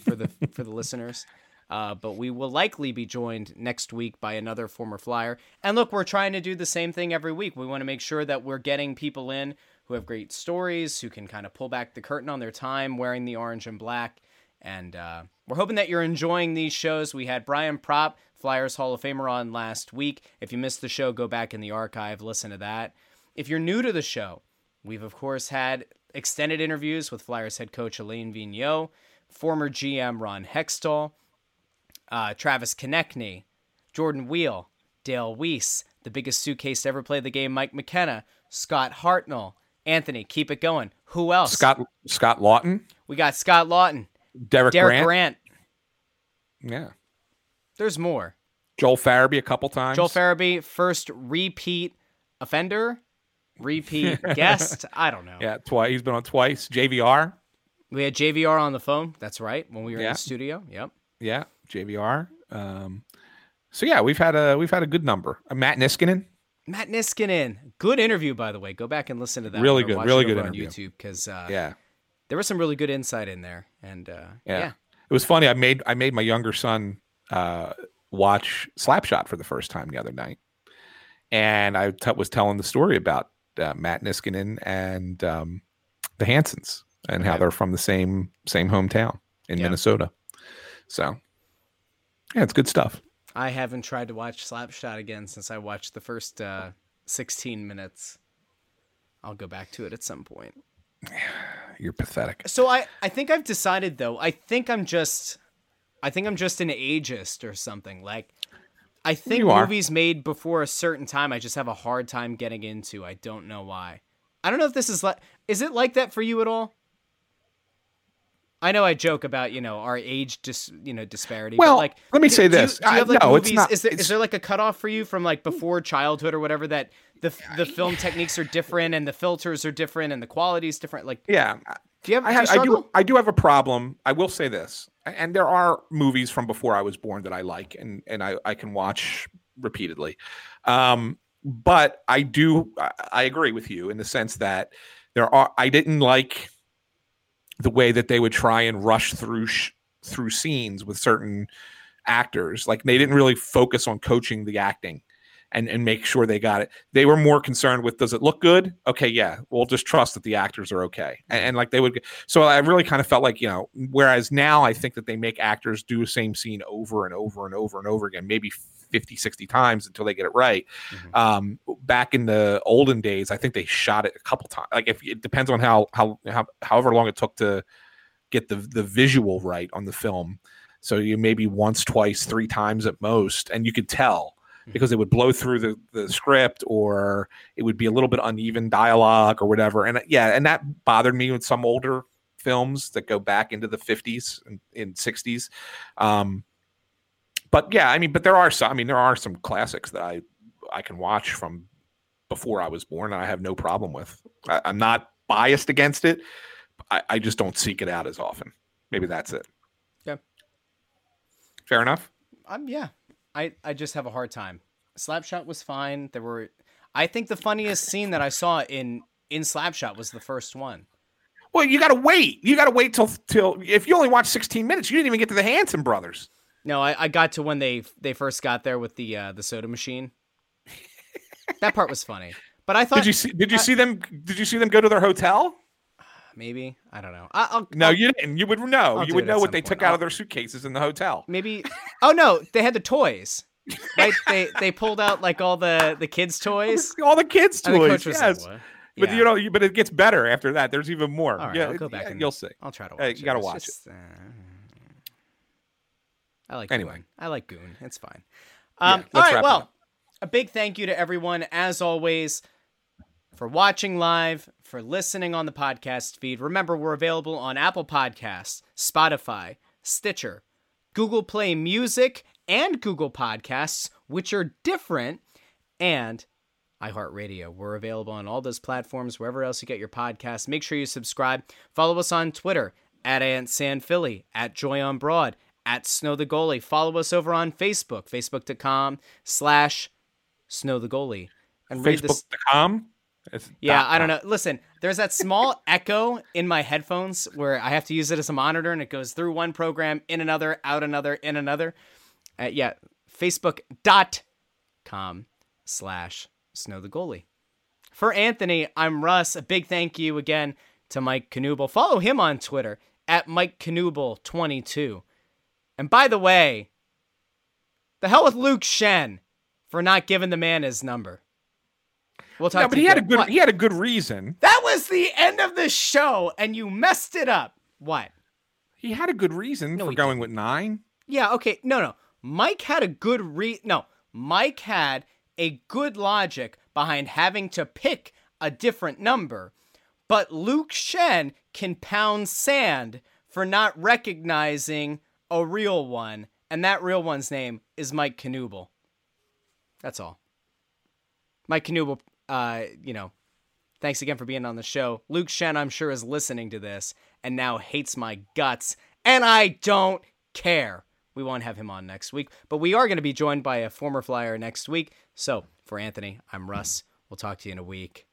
for the for the listeners. Uh, but we will likely be joined next week by another former flyer. And look, we're trying to do the same thing every week. We want to make sure that we're getting people in who have great stories, who can kind of pull back the curtain on their time wearing the orange and black and uh, we're hoping that you're enjoying these shows. We had Brian Propp, Flyers Hall of Famer, on last week. If you missed the show, go back in the archive, listen to that. If you're new to the show, we've of course had extended interviews with Flyers head coach Alain Vigneault, former GM Ron Hextall, uh, Travis Konecny, Jordan Weal, Dale Weise, the biggest suitcase to ever play the game, Mike McKenna, Scott Hartnell, Anthony, keep it going. Who else? Scott Scott Laughton. We got Scott Laughton. Derek, Derek Grant. Grant. Yeah. There's more. Joel Farabee a couple times. Joel Farabee, first repeat offender, repeat guest. I don't know. Yeah, twice. He's been on twice. JVR. We had JVR on the phone. That's right. When we were yeah. in the studio. Yep. Yeah, JVR. Um, so yeah, we've had a we've had a good number. Uh, Matt Niskanen. Matt Niskanen. Good interview, by the way. Go back and listen to that. Really good. Really good on interview. YouTube because uh, yeah, there was some really good insight in there, and uh, yeah. yeah. it was funny. I made I made my younger son uh, watch Slapshot for the first time the other night, and I t- was telling the story about uh, Matt Niskanen and um, the Hansons and okay. how they're from the same same hometown in yeah. Minnesota. So, yeah, it's good stuff. I haven't tried to watch Slapshot again since I watched the first uh, 16 minutes. I'll go back to it at some point. You're pathetic. So I, I think I've decided though. I think I'm just, I think I'm just an ageist or something. Like, I think movies made before a certain time, I just have a hard time getting into. I don't know why. I don't know if this is like, is it like that for you at all? I know I joke about you know our age dis you know disparity. Well, like let me say this: do you, do you have, like, no, movies, it's not. Is there, is there like a cutoff for you from like before childhood or whatever that the the film techniques are different and the filters are different and the quality is different? Like, yeah, do you have? I, have, do I do. I do have a problem. I will say this, and there are movies from before I was born that I like, and and I I can watch repeatedly. Um, but I do. I, I agree with you in the sense that there are. I didn't like the way that they would try and rush through sh- through scenes with certain actors. Like they didn't really focus on coaching the acting and and make sure they got it. They were more concerned with does it look good? Okay, yeah, we'll just trust that the actors are okay. And, and, like they would so I really kind of felt like, you know, whereas now I think that they make actors do the same scene over and over and over and over again, maybe 50, 60 times until they get it right. Mm-hmm. Um, back in the olden days, I think they shot it a couple times. Like if it depends on how, how, how, however long it took to get the, the visual right on the film. So you maybe once, twice, three times at most, and you could tell mm-hmm. because it would blow through the, the script or it would be a little bit uneven dialogue or whatever. And yeah, and that bothered me with some older films that go back into the 50s and in 60s. Um, but yeah, I mean, but there are some. I mean, there are some classics that I I can watch from before I was born. I have no problem with. I, am not biased against it. I, I just don't seek it out as often. Maybe that's it. Yeah. Fair enough. Um. Yeah. I I just have a hard time. Slapshot was fine. There were. I think the funniest scene that I saw in in Slapshot was the first one. Well, you got to wait. You got to wait till till if you only watch 16 minutes, you didn't even get to the Hanson brothers. No, I, I got to when they they first got there with the uh, the soda machine. that part was funny, but I thought Did you see? Did you I- see them? Did you see them go to their hotel? maybe I don't know. I, I'll, No, I'll- you didn't. You would know. I'll You would know what they point. took out I'll- of their suitcases in the hotel. maybe. Oh no, they had the toys. Right? they they pulled out like all the the kids' toys. All the kids' toys. yes. like, But Yeah. you know, but it gets better after that. There's even more. All right, yeah, I'll go back yeah, and you'll see. I'll try to watch Hey, it. you gotta watch just, uh, I like Anyway. Goon. I like Goon. It's fine. Um, all let's right. Well, a big thank you to everyone, as always, for watching live, for listening on the podcast feed. Remember, we're available on Apple Podcasts, Spotify, Stitcher, Google Play Music, and Google Podcasts, which are different, and iHeartRadio. We're available on all those platforms, wherever else you get your podcasts. Make sure you subscribe. Follow us on Twitter at AntSanPhilly, at Joy on Broad, at Snow the Goalie. Follow us over on Facebook, facebook.com slash Snow the Goalie. And. Facebook.com. It's Yeah, I don't know. Listen, there's that small echo in my headphones where I have to use it as a monitor and it goes through one program, in another, out another, in another. Uh, yeah, facebook.com slash snow the goalie. For Anthony, I'm Russ. A big thank you again to Mike Knuble. Follow him on Twitter at Mike Knuble22. And by the way, the hell with Luke Schenn for not giving the man his number. We'll talk No, but he had a good. What? He had a good reason. That was the end of the show, and you messed it up. What? He had a good reason No, for going with nine. Yeah, okay. No, no. Mike had a good re no. Mike had a good logic behind having to pick a different number. But Luke Schenn can pound sand for not recognizing a real one, and that real one's name is Mike Knuble. That's all. Mike Knuble, uh, you know, thanks again for being on the show. Luke Schenn, I'm sure, is listening to this and now hates my guts, and I don't care. We won't have him on next week, but we are going to be joined by a former flyer next week. So for Anthony, I'm Russ. We'll talk to you in a week.